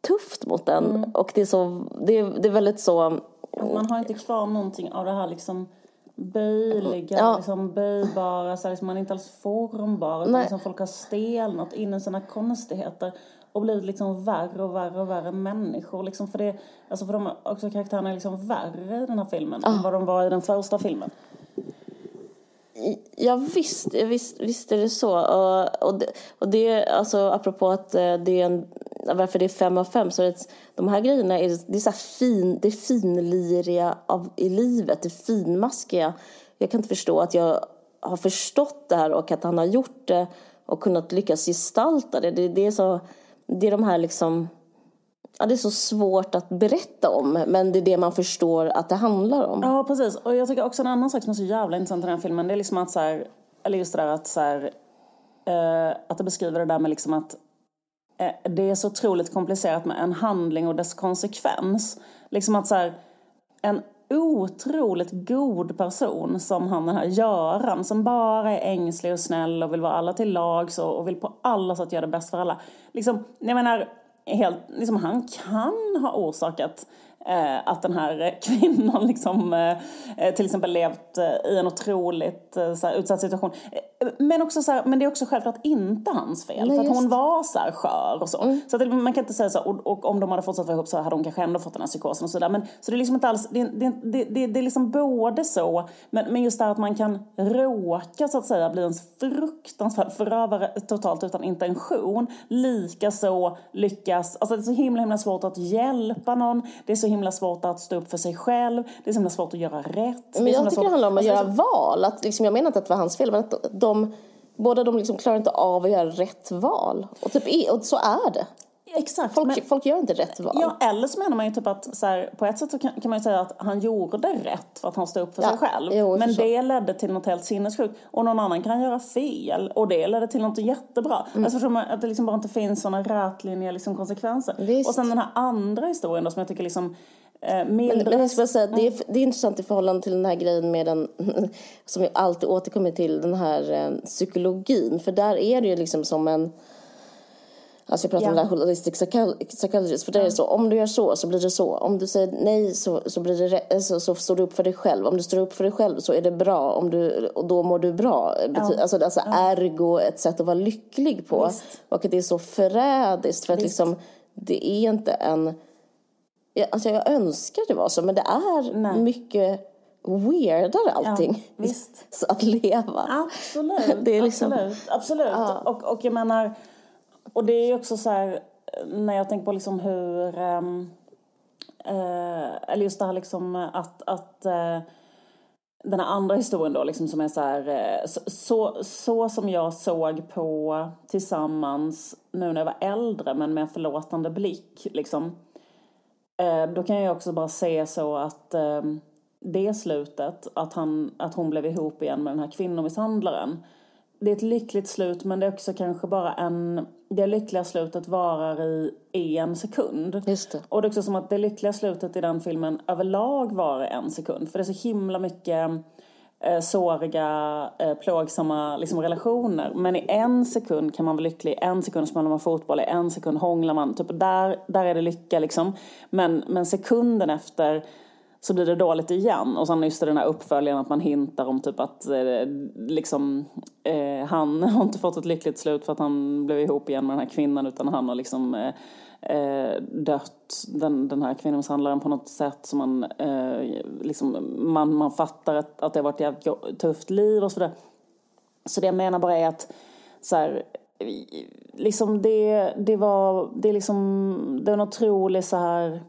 tufft mot en. Mm. Och det är, så, det, det är väldigt så... Man har inte kvar någonting av det här liksom böjliga, ja. liksom böjbara, så liksom man är inte alls formbar. Utan liksom folk har stelnat in i sina konstigheter och blivit liksom värre och värre och värre människor. Liksom för, det, alltså för de också karaktärerna är liksom värre i den här filmen ja. än vad de var i den första filmen. Ja visst, visst, visst är det så. Och, och, det, och det, alltså apropå att eh, det är en, varför det är fem av fem, så är det, de här grejerna är, det är så fin, det finliriga av, i livet, det finmaskiga. Jag kan inte förstå att jag har förstått det här och att han har gjort det och kunnat lyckas gestalta det. Det, det är, så, det är de här liksom ja, det är så svårt att berätta om, men det är det man förstår att det handlar om. Ja, precis. Och jag tycker också en annan sak som är så jävla intressant i den här filmen, det är liksom att så här, eller just det där att så här, eh, att det beskriver det där med liksom att Eh, det är så otroligt komplicerat med en handling och dess konsekvens. Liksom att så här, en otroligt god person som han den här Göran som bara är ängslig och snäll och vill vara alla till lags och, och vill på alla sätt göra det bäst för alla. Liksom, jag menar, helt, liksom, han kan ha orsakat att den här kvinnan liksom, eh, till exempel levt eh, i en otroligt eh, så utsatt situation. Eh, men, också, så men det är också självklart inte hans fel. Nej, för att hon var så här skör och så. Mm. Så att man kan inte säga så, och, och, om de hade fortsatt vara ihop så hade hon kanske ändå fått den här psykosen och sådär. Så det är liksom inte alls, det, det, det, det, det är liksom både så, men, men just det här att man kan råka så att säga bli en fruktansvärd förövare totalt utan intention. Likaså lyckas, alltså det är så himla himla svårt att hjälpa någon. Det är så så himla svårt att stå upp för sig själv. Det är så himla svårt att göra rätt. Men jag tycker det handlar om att alltså, göra val. Att liksom, jag menar inte att det var hans fel, men att de, båda de liksom klarar inte av att göra rätt val. Och, typ, och så är det. Exakt. Folk, men, folk gör inte rätt val. Ja, eller så menar man ju typ att så här, på ett sätt så kan, kan, man ju säga att han gjorde rätt för att han stod upp för Ja, sig själv. jo, men det ledde till något helt sinnessjukt. Och någon annan kan göra fel och det ledde till något jättebra. Mm. Alltså man att det liksom bara inte finns sådana rätlinjiga liksom konsekvenser. Visst. Och sen den här andra historien då som jag tycker liksom eh, Men, men jag ska säga, det, är, det är intressant i förhållande till den här grejen med den, som jag alltid återkommer till, den här eh, psykologin. För där är det ju liksom som en, alltså jag pratar om Ja. det här holistic psycho- psychologist, för där är det så, om du gör så så blir det så. Om du säger nej så, så, blir det, så, så står du upp för dig själv. Om du står upp för dig själv så är det bra, om du, och då mår du bra. Bety- Alltså, alltså ergo ett sätt att vara lycklig på. Visst. Och att det är så förrädiskt för att liksom, det är inte en alltså jag önskar det var så, men det är Nej. mycket weirdare allting. Ja, visst. Så att leva. Absolut. Det är liksom- Absolut. absolut. Och, och jag menar, och det är ju också så här, när jag tänker på liksom hur, ehm, eh, eller just det här liksom att, att eh, den här andra historien då liksom som är så här, eh, så, så, så som jag såg på Tillsammans nu när jag var äldre men med en förlåtande blick liksom. Eh, då kan jag också bara se så att eh, det slutet, att, han, att hon blev ihop igen med den här kvinnomisshandlaren. Det är ett lyckligt slut men det är också kanske bara en... Det lyckliga slutet varar i en sekund. Just det. Och det är också som att det lyckliga slutet i den filmen överlag varar en sekund. För det är så himla mycket eh, såriga, eh, plågsamma liksom, relationer. Men i en sekund kan man vara lycklig, i en sekund spelar man fotboll, i en sekund hånglar man. Typ där, där är det lycka liksom. Men, men sekunden efter så blir det dåligt igen. Och sen just den här uppföljaren att man hintar om typ att eh, liksom, eh, han har inte fått ett lyckligt slut för att han blev ihop igen med den här kvinnan utan han har liksom eh, eh dött, den, den här kvinnomisshandlaren på något sätt Så man, eh, liksom, man, man fattar att, att det har varit ett jävligt tufft liv och sådär. Så det jag menar bara är att så här, liksom det, det var, det liksom, det var en otrolig så här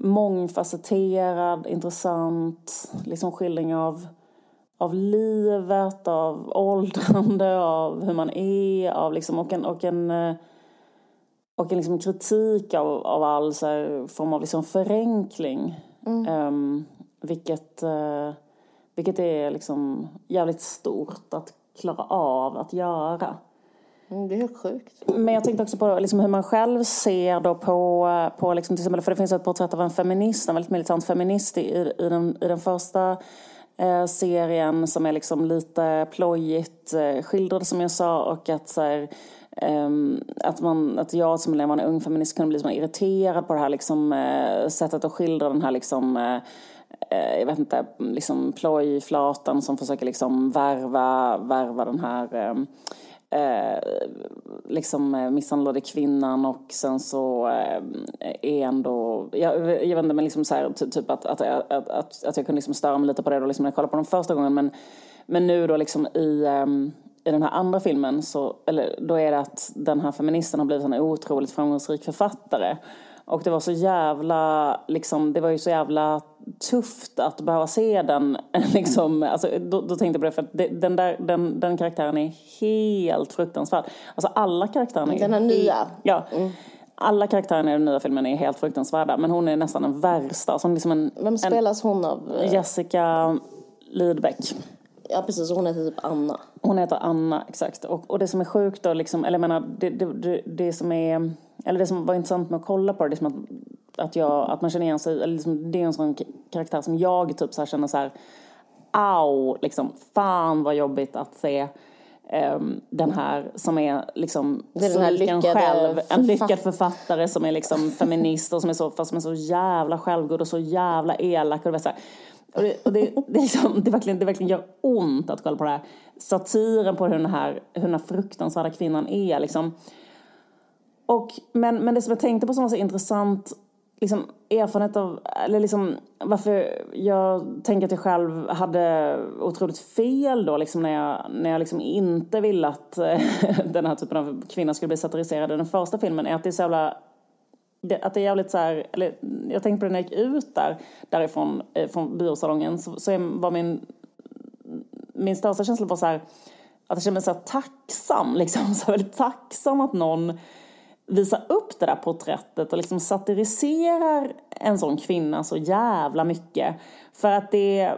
mångfacetterad, intressant liksom skildring av, av livet, av åldrande, av hur man är, av liksom, och en, och en, eh, och en liksom kritik av, av all så här, form av liksom förenkling. Ehm, vilket, eh, vilket är liksom jävligt stort att klara av att göra. Mm, det är helt sjukt. Men jag tänkte också på liksom hur man själv ser då på, på liksom till exempel, för det finns ett porträtt av en feminist, en väldigt militant feminist i, i, den, i den första eh, serien som är liksom lite plojigt eh, skildrad som jag sa och att så här, ehm, att, man, att jag som när jag var en ung feminist kunde bli så irriterad på det här liksom, eh, sättet att skildra den här liksom, eh, eh, jag vet inte, liksom plojflatan som försöker liksom värva, värva den här ehm, eh, liksom eh, misshandlade kvinnan och sen så eh, är ändå, jag, jag vet inte men liksom så här, ty, typ att, att, att, att, att jag kunde liksom störa mig lite på det då liksom när jag kollade på den första gången. Men, men nu då liksom i, eh, i den här andra filmen så, eller då är det att den här feministen har blivit en otroligt framgångsrik författare. Och det var så jävla, liksom, det var ju så jävla tufft att behöva se den. Liksom, alltså, då, då tänkte jag på det, för att det, den, där, den, den karaktären är helt fruktansvärd. Alltså alla karaktärerna är Den här nya. Ja. Alla karaktärerna i den nya filmen är helt fruktansvärda. Men hon är nästan den värsta. Som liksom en, Vem spelas hon av? en Jessica Lidbeck. Ja, precis. Hon heter typ Anna. Hon heter Anna, exakt. Och, och det som är sjukt då, liksom, eller jag menar, det, det, det, det som är, eller det som var intressant med att kolla på det, det är som att, att, jag, att man känner igen sig, liksom, det är en sån karaktär som jag typ så här känner så här, au, liksom, fan vad jobbigt att se ehm, den här som är liksom Det är den här lyckade själv, en lyckad författ- författare som är liksom feminist och som är så, fast som är så jävla självgod och så jävla elak och det, så här, och det, och det, det, är liksom, det, verkligen, det verkligen gör ont att kolla på det här. Satiren på hur den här, hur den här fruktansvärda kvinnan är liksom. Och, men, men det som jag tänkte på som var så intressant liksom, erfarenhet av, eller liksom varför jag tänker att jag själv hade otroligt fel då liksom när jag, när jag liksom inte ville att eh, den här typen av kvinna skulle bli satiriserad i den första filmen är att det är så jävla det, att det är jävligt så här, eller jag tänkte på det när jag gick ut där, därifrån, eh, från biosalongen, så, så var min, min största känsla var så här, att jag kände mig så tacksam, liksom, så väldigt tacksam att någon visar upp det där porträttet och liksom satiriserar en sån kvinna så jävla mycket. För att det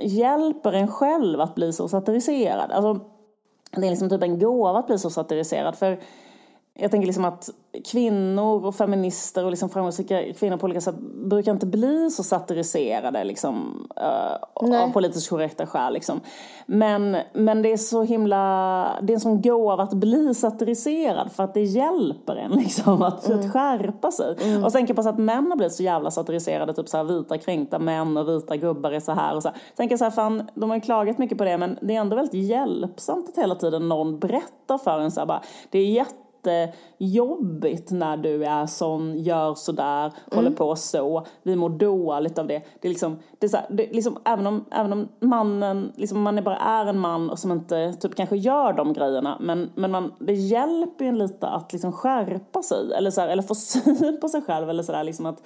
hjälper en själv att bli så satiriserad. Alltså, det är liksom typ en gåva att bli så satiriserad. För jag tänker liksom att kvinnor och feminister och liksom framgångsrika kvinnor på olika sätt brukar inte bli så satiriserade liksom, uh, av politiskt korrekta skäl. Liksom. Men, men det är så himla, det är en sån gåva att bli satiriserad för att det hjälper en liksom, att, mm. att skärpa sig. Mm. Och tänker på så att män har blivit så jävla satiriserade, typ så här vita kränkta män och vita gubbar är så här och så här. Tänker så här, fan, de har ju klagat mycket på det men det är ändå väldigt hjälpsamt att hela tiden någon berättar för en så här, bara, det är jätte jättejobbigt när du är sån, gör sådär, mm. håller på så. Vi mår dåligt av det. Det är liksom, det är så här, det är liksom även, om, även om mannen, liksom man är bara är en man och som inte typ kanske gör de grejerna. Men, men man, det hjälper ju en lite att liksom skärpa sig. Eller, så här, eller få syn på sig själv. Eller sådär liksom att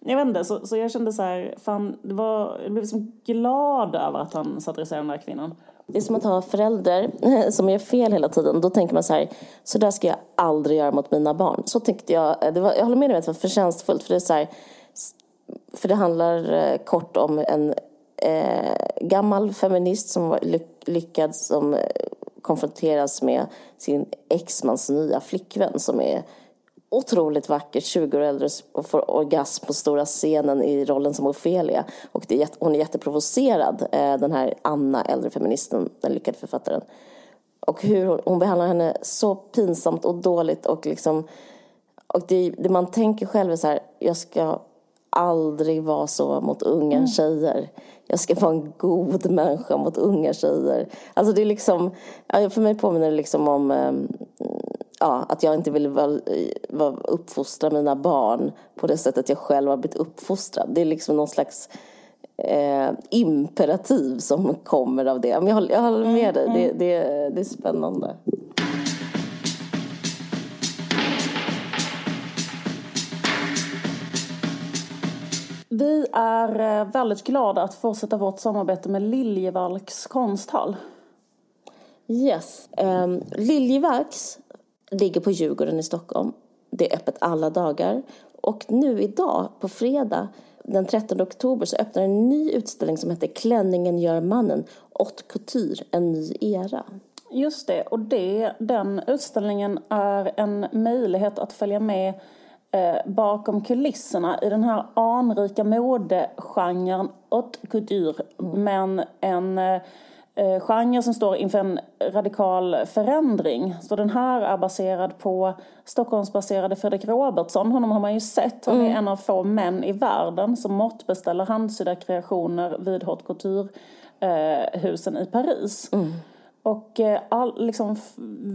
jag vet inte, så, så jag kände så här, fan, det var, jag blev liksom glad över att han satiriserade den där kvinnan. Det är som att ha förälder som gör fel hela tiden. Då tänker man så här, så där ska jag aldrig göra mot mina barn. Så tänkte jag, det var, jag håller med dig om att det var förtjänstfullt. För det, är så här, för det handlar eh, kort om en eh, gammal feminist som var lyckad som eh, konfronteras med sin exmans nya flickvän som är otroligt vackert, 20 år äldre och får orgasm på stora scenen i rollen som Ofelia. Och det är, hon är jätteprovocerad, eh, den här Anna, äldre feministen, den lyckade författaren. Och hur hon, hon behandlar henne så pinsamt och dåligt och liksom och det, det man tänker själv är så här, jag ska aldrig vara så mot unga mm. tjejer. Jag ska vara en god människa mot unga tjejer. Alltså det är liksom, för mig påminner det liksom om ehm, ja, att jag inte vill vara, vara, uppfostra mina barn på det sättet jag själv har blivit uppfostrad. Det är liksom någon slags eh, imperativ som kommer av det. Men jag håller, jag håller med dig, det, mm. det, det är spännande. Vi är eh, väldigt glada att fortsätta vårt samarbete med Liljevalchs konsthall. Yes. Um, Liljevalchs ligger på Djurgården i Stockholm. Det är öppet alla dagar. Och nu idag, på fredag, den 13 oktober, så öppnar en ny utställning som heter Klänningen gör mannen, Haute couture, en ny era. Just det, och det, den utställningen är en möjlighet att följa med eh, bakom kulisserna i den här anrika modegenren haute couture. Mm. Men en eh, eh, genre som står inför en radikal förändring. Så den här är baserad på Stockholmsbaserade Fredrik Robertsson. Honom har man ju sett. Han är mm. en av få män i världen som måttbeställer handsydda kreationer vid haute couture-husen eh, i Paris. Mm. Och eh, all, liksom,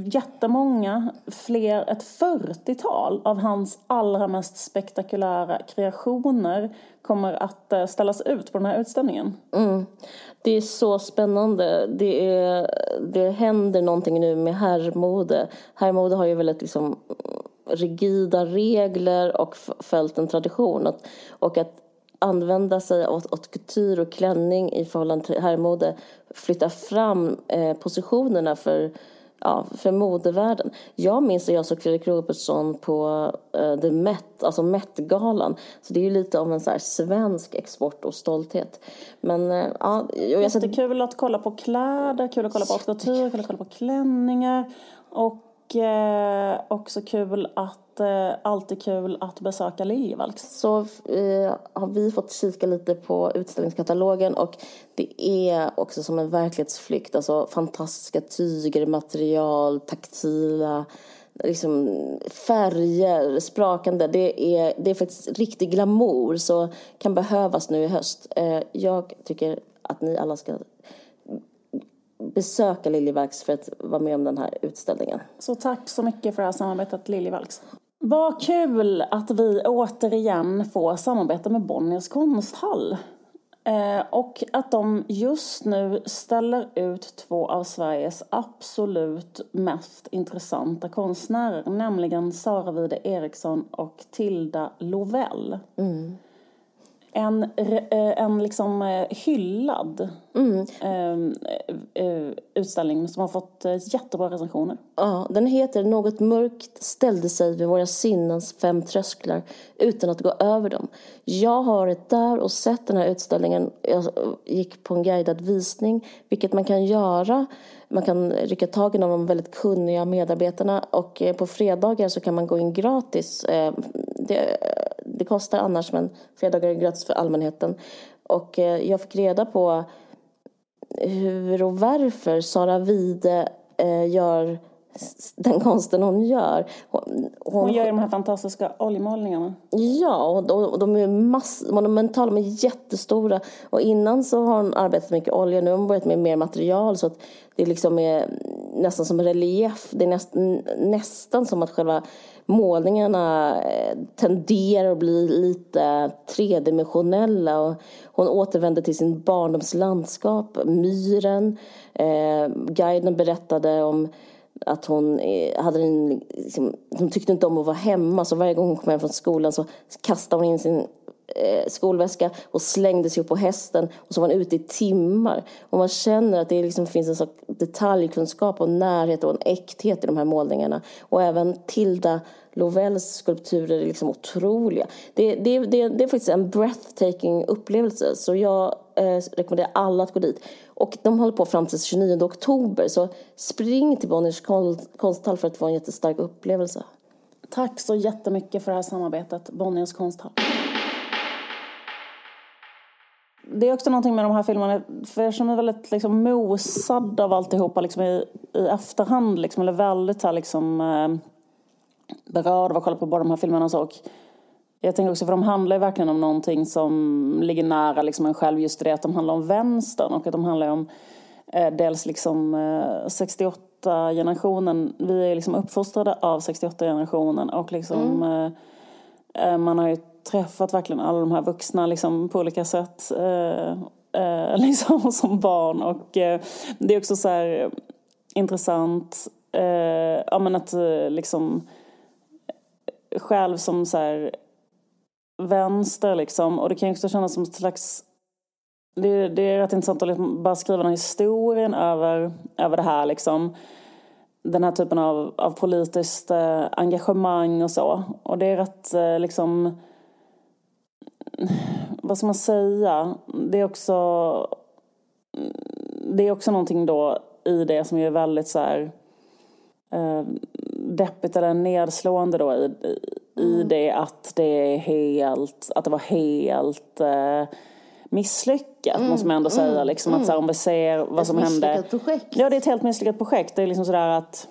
jättemånga, fler, ett 40-tal av hans allra mest spektakulära kreationer kommer att eh, ställas ut på den här utställningen. Mm. Det är så spännande. Det, är, det händer någonting nu med herrmode. Herrmode har ju väldigt liksom, rigida regler och följt en tradition. Och att använda sig av haute couture och klänning i förhållande till herrmode flyttar fram eh, positionerna för, ja, för modevärlden. Jag minns att jag såg Fredrik Robertsson på eh, The Met, alltså Met-galan. Så det är ju lite om en så svensk export och stolthet. Men eh, ja... Jag Jättekul att kolla på kläder, kul att kolla på haute kul att kolla på klänningar. Och eh, också kul att eh, alltid kul att besöka Liljevalchs. Så eh, har vi fått kika lite på utställningskatalogen och det är också som en verklighetsflykt. Alltså fantastiska tyger, material, taktila liksom färger, sprakande. Det är, det är faktiskt riktig glamour så kan behövas nu i höst. Eh, jag tycker att ni alla ska besöka Liljevalchs för att vara med om den här utställningen. Så tack så mycket för det här samarbetet Liljevalchs. Vad kul att vi återigen får samarbeta med Bonniers konsthall. Eh, och att de just nu ställer ut två av Sveriges absolut mest intressanta konstnärer, nämligen Sara Wide Eriksson och Tilda Lovell. Mm. En, eh, en liksom eh, hyllad Mm. eh, utställning som har fått jättebra recensioner. Ja, den heter Något mörkt ställde sig vid våra sinnens fem trösklar utan att gå över dem. Jag har varit där och sett den här utställningen. Jag gick på en guidad visning, vilket man kan göra. Man kan rycka tag i någon av de väldigt kunniga medarbetarna och på fredagar så kan man gå in gratis. Det, det kostar annars men fredagar är gratis för allmänheten. Och jag fick reda på hur och varför Sara Vide eh, gör den konsten hon gör. Hon, hon gör de här fantastiska oljemålningarna. Ja, och de, och de är mass, monumentala, de är jättestora. Och innan så har hon arbetat mycket olja, nu har hon börjat med mer material så att det liksom är nästan som relief. Det är näst, nästan som att själva målningarna eh, tenderar att bli lite tredimensionella. Och hon återvänder till sin barndomslandskap, myren. Eh, guiden berättade om att hon, eh, hade en, liksom, hon tyckte inte om att vara hemma så varje gång hon kom hem från skolan så kastade hon in sin eh, skolväska och slängde sig upp på hästen och så var han ute i timmar. Och man känner att det liksom finns en sorts detaljkunskap och närhet och en äkthet i de här målningarna. Och även Tilda Lovells skulpturer är liksom otroliga. Det, det, det, det är faktiskt en breathtaking upplevelse så jag eh, rekommenderar alla att gå dit. Och de håller på fram till 29 oktober så spring till Bonniers konsthall för att få en jättestark upplevelse. Tack så jättemycket för det här samarbetet, Bonniers konsthall. Det är också någonting med de här filmerna, för jag känner mig väldigt liksom, mosad av alltihopa liksom, i, i efterhand. Liksom, eller väldigt här, liksom, eh, berörd av att kolla på båda de här filmerna. Så. Och jag tänker också, för de handlar ju verkligen om någonting som ligger nära liksom, en själv. Just det att de handlar om vänstern och att de handlar om eh, dels liksom eh, 68-generationen. Vi är liksom uppfostrade av 68-generationen och liksom mm. eh, eh man har ju träffat verkligen alla de här vuxna liksom, på olika sätt eh, eh, liksom, som barn. Och eh, det är också så här intressant eh, ja, men att eh, liksom själv som så här vänster liksom och det kan ju också kännas som ett slags det, det är rätt intressant att liksom bara skriva den här historien över, över det här liksom den här typen av, av politiskt eh, engagemang och så. Och det är rätt eh, liksom vad ska man säga? Det är också det är också någonting då i det som är väldigt så här eh, deppigt eller nedslående då i, i mm. det att det är helt, att det var helt eh, misslyckat mm, måste man ändå säga. Mm, liksom, att så här, om vi ser vad ett som hände. Projekt. Ja, det är ett helt misslyckat projekt. Det är liksom sådär att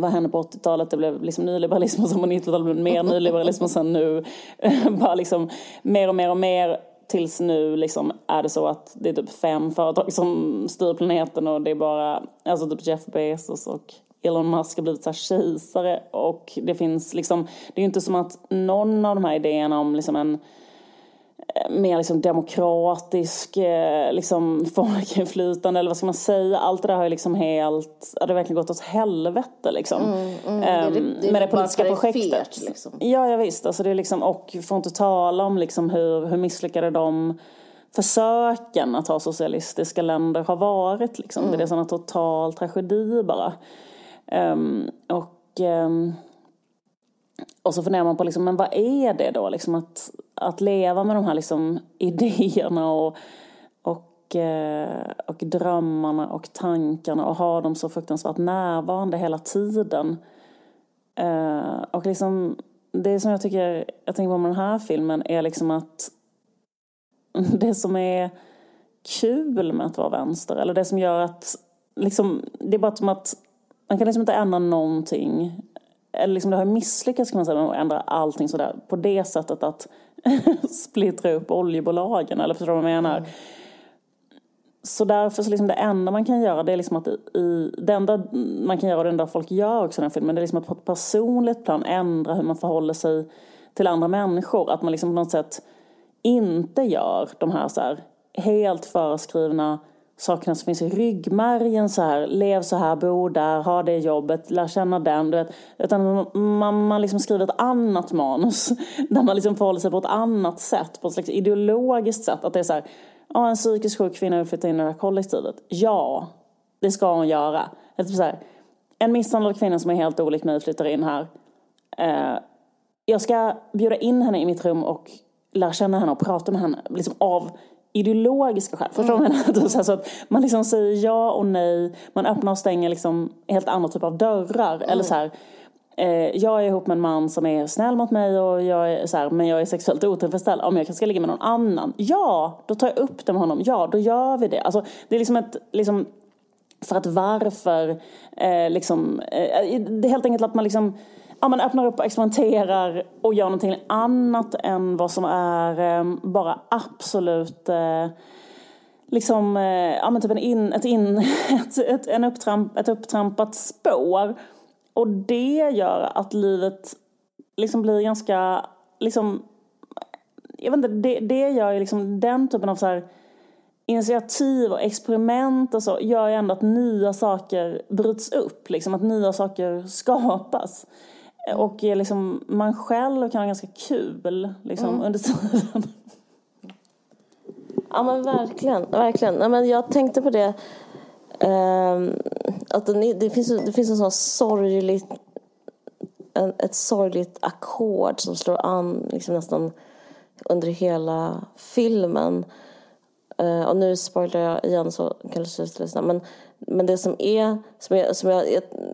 vad hände på 80-talet? Det blev liksom nyliberalism och sen på 90-talet blev det mer nyliberalism och sen nu bara liksom mer och mer och mer tills nu liksom är det så att det är typ fem företag som styr planeten och det är bara, alltså typ Jeff Bezos och Elon Musk har blivit så här kejsare och det finns liksom, det är ju inte som att någon av de här idéerna om liksom en mer liksom demokratisk eh, liksom folkinflytande eller vad ska man säga. Allt det där har ju liksom helt, det har verkligen gått åt helvete liksom. Mm, mm, det, det, det, med det politiska projektet. Fet, liksom. Ja, ja visst. Alltså det är liksom, och får inte tala om liksom hur, hur misslyckade de försöken att ha socialistiska länder har varit. Liksom. Mm. Det är sådana total tragedi bara. Um, och um, och så funderar man på liksom, men vad är det då? Liksom att, att leva med de här liksom idéerna och, och, eh, och drömmarna och tankarna och ha dem så fruktansvärt närvarande hela tiden. Eh, och liksom, det som jag tycker, jag tänker på med den här filmen är liksom att det som är kul med att vara vänster, eller det som gör att, liksom, det är bara som att man kan liksom inte ändra någonting eller liksom det har misslyckats kan man säga med att ändra allting sådär på det sättet att splittra upp oljebolagen eller förstår du vad jag menar? Mm. Så därför så liksom det enda man kan göra det är liksom att i, det enda man kan göra och det enda folk gör också i den filmen det är liksom att på ett personligt plan ändra hur man förhåller sig till andra människor. Att man liksom på något sätt inte gör de här, så här helt föreskrivna sakerna som finns i ryggmärgen så här, lev så här, bo där, ha det jobbet, lär känna den, du vet. Utan man, man liksom skriver ett annat manus där man liksom förhåller sig på ett annat sätt, på ett slags ideologiskt sätt. Att det är så här, ja en psykiskt sjuk kvinna vill flytta in i det här kollektivet. Ja, det ska hon göra. Typ så här, en misshandlad kvinna som är helt olik mig flyttar in här. Eh, jag ska bjuda in henne i mitt rum och lära känna henne och prata med henne liksom av ideologiska skäl. Förstår du mm. vad Så att man liksom säger ja och nej, man öppnar och stänger liksom helt andra typer av dörrar. Mm. Eller så här, eh, jag är ihop med en man som är snäll mot mig och jag är så här, men jag är sexuellt otillfredsställd. Om jag kanske ska ligga med någon annan, ja, då tar jag upp det med honom. Ja, då gör vi det. Alltså, det är liksom ett, liksom, för att varför, eh, liksom, eh, det är helt enkelt att man liksom ja, man öppnar upp och experimenterar och gör någonting annat än vad som är eh, bara absolut eh, liksom, eh, ja men typ en in, ett, in, ett, ett, en upptramp, ett upptrampat spår. Och det gör att livet liksom blir ganska, liksom, jag vet inte, det, det gör ju liksom den typen av så här, initiativ och experiment och så gör ju ändå att nya saker bryts upp, liksom att nya saker skapas. Och liksom, man själv kan ha ganska kul liksom, mm. under tiden. Ja men verkligen, verkligen. Ja, men jag tänkte på det. Eh, att det, det, finns, det finns en sån sorgligt en, ett sorgligt ackord som slår an liksom nästan under hela filmen. Eh, och nu spoilar jag igen så kanske du lyssna. Men men det som är, som jag, som jag,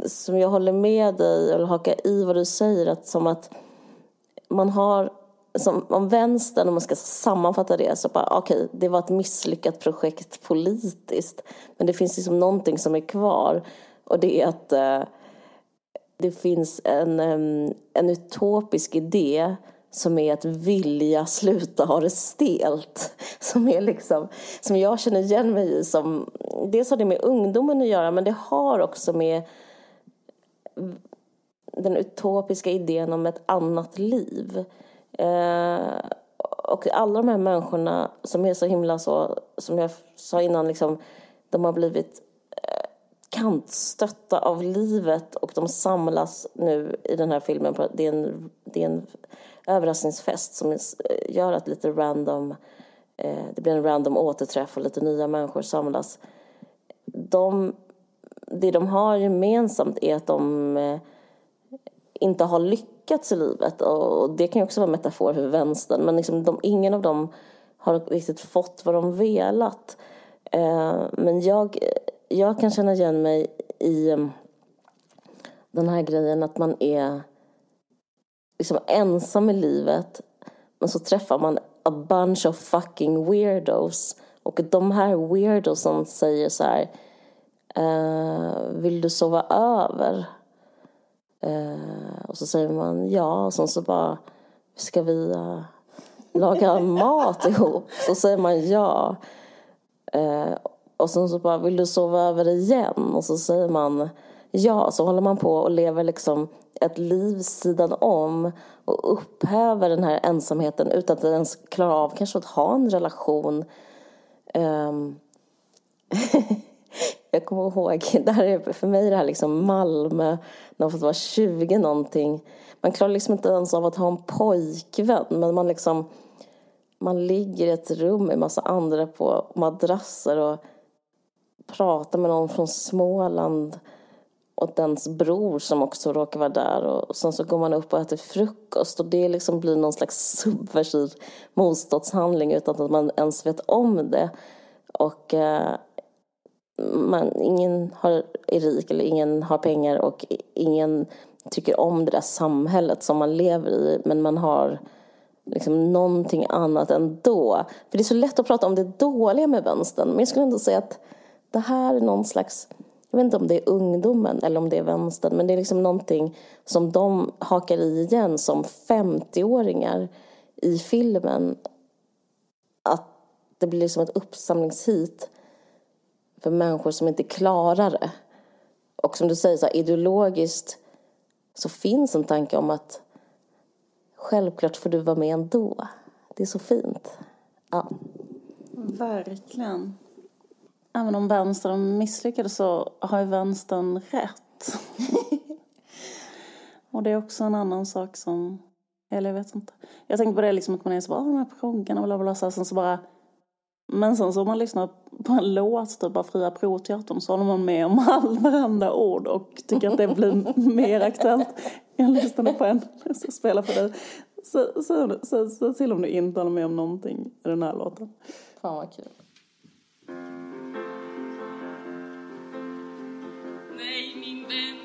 som jag håller med dig, eller hakar i vad du säger, att som att man har, som om vänstern, om man ska sammanfatta det, så bara okej, okay, det var ett misslyckat projekt politiskt, men det finns liksom någonting som är kvar, och det är att eh, det finns en, en utopisk idé som är att vilja sluta ha det stelt. Som, är liksom, som jag känner igen mig i. Som, dels har det med ungdomen att göra, men det har också med den utopiska idén om ett annat liv. Eh, och alla de här människorna som är så himla så, som jag sa innan, liksom, de har blivit eh, kantstötta av livet och de samlas nu i den här filmen. På, det, är en, det är en överraskningsfest som eh, gör att lite random, eh, det blir en random återträff och lite nya människor samlas. De, det de har gemensamt är att de eh, inte har lyckats i livet och det kan ju också vara en metafor för vänstern men liksom de, ingen av dem har riktigt fått vad de velat. Eh, men jag, jag kan känna igen mig i eh, den här grejen att man är liksom ensam i livet men så träffar man a bunch of fucking weirdos och de här weirdosen säger så här uh, Vill du sova över? Uh, och så säger man ja och sen så bara Ska vi uh, laga mat ihop? Så säger man ja. och sen så bara Vill du sova över igen? Och så säger man ja. Så håller man på och lever liksom ett liv sidan om och upphäver den här ensamheten utan att ens klara av kanske att ha en relation. Um, jag kommer ihåg, det här är för mig det här liksom Malmö, när man fått vara 20 någonting. Man klarar liksom inte ens av att ha en pojkvän, men man liksom man ligger i ett rum med massa andra på madrasser och pratar med någon från Småland och dens bror som också råkar vara där och sen så går man upp och äter frukost och det liksom blir någon slags subversiv motståndshandling utan att man ens vet om det. Och eh, man, ingen har, är rik eller ingen har pengar och ingen tycker om det där samhället som man lever i men man har liksom någonting annat ändå. För det är så lätt att prata om det dåliga med vänstern men jag skulle ändå säga att det här är någon slags jag vet inte om det är ungdomen eller om det är vänstern, men det är liksom någonting som de hakar i igen som 50-åringar i filmen. Att det blir liksom ett uppsamlingshit för människor som inte klarar det. Och som du säger, så här, ideologiskt så finns en tanke om att självklart får du vara med ändå. Det är så fint. Ja. Verkligen. Även om vänstern misslyckades så har ju vänstern rätt. och det är också en annan sak som, eller jag vet inte. Jag tänker på det liksom att man är så bara, de här proggarna, bla bla bla, sen så bara men sen så om man lyssnar på en låt, typ av Fria Proteatern, så håller man med om all varenda ord och tycker att det blir mer aktuellt. Jag lyssnade på en, som spelar för dig. Så, så, så, så till om du inte håller med om någonting i den här låten. Fan vad kul. Nej min vän,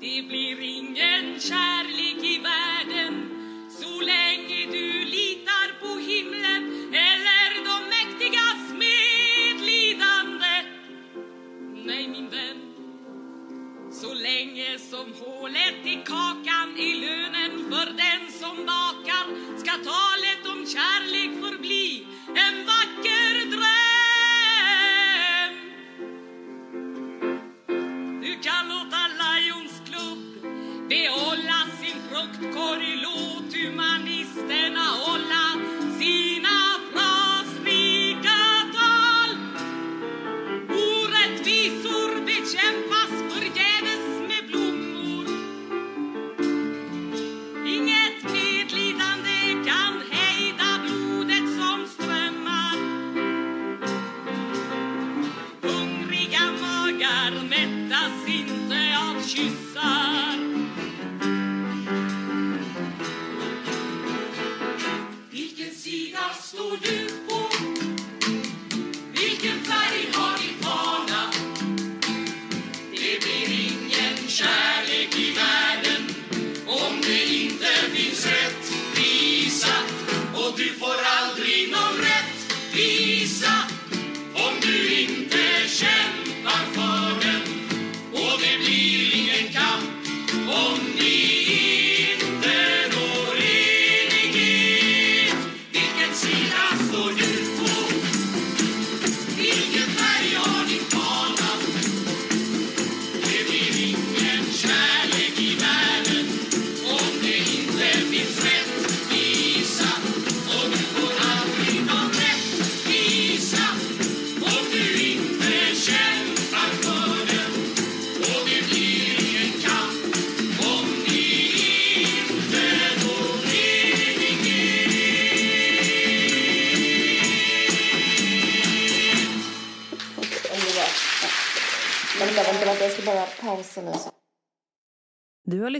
det blir ingen kärlek i världen så länge du litar på himlen eller de mäktigas medlidande. Nej min vän, så länge som hålet i kakan är lönen för den som bakar ska talet om kärlek förbli en vacker dröm. Behålla sin fruktkorg. Låt humanisterna hålla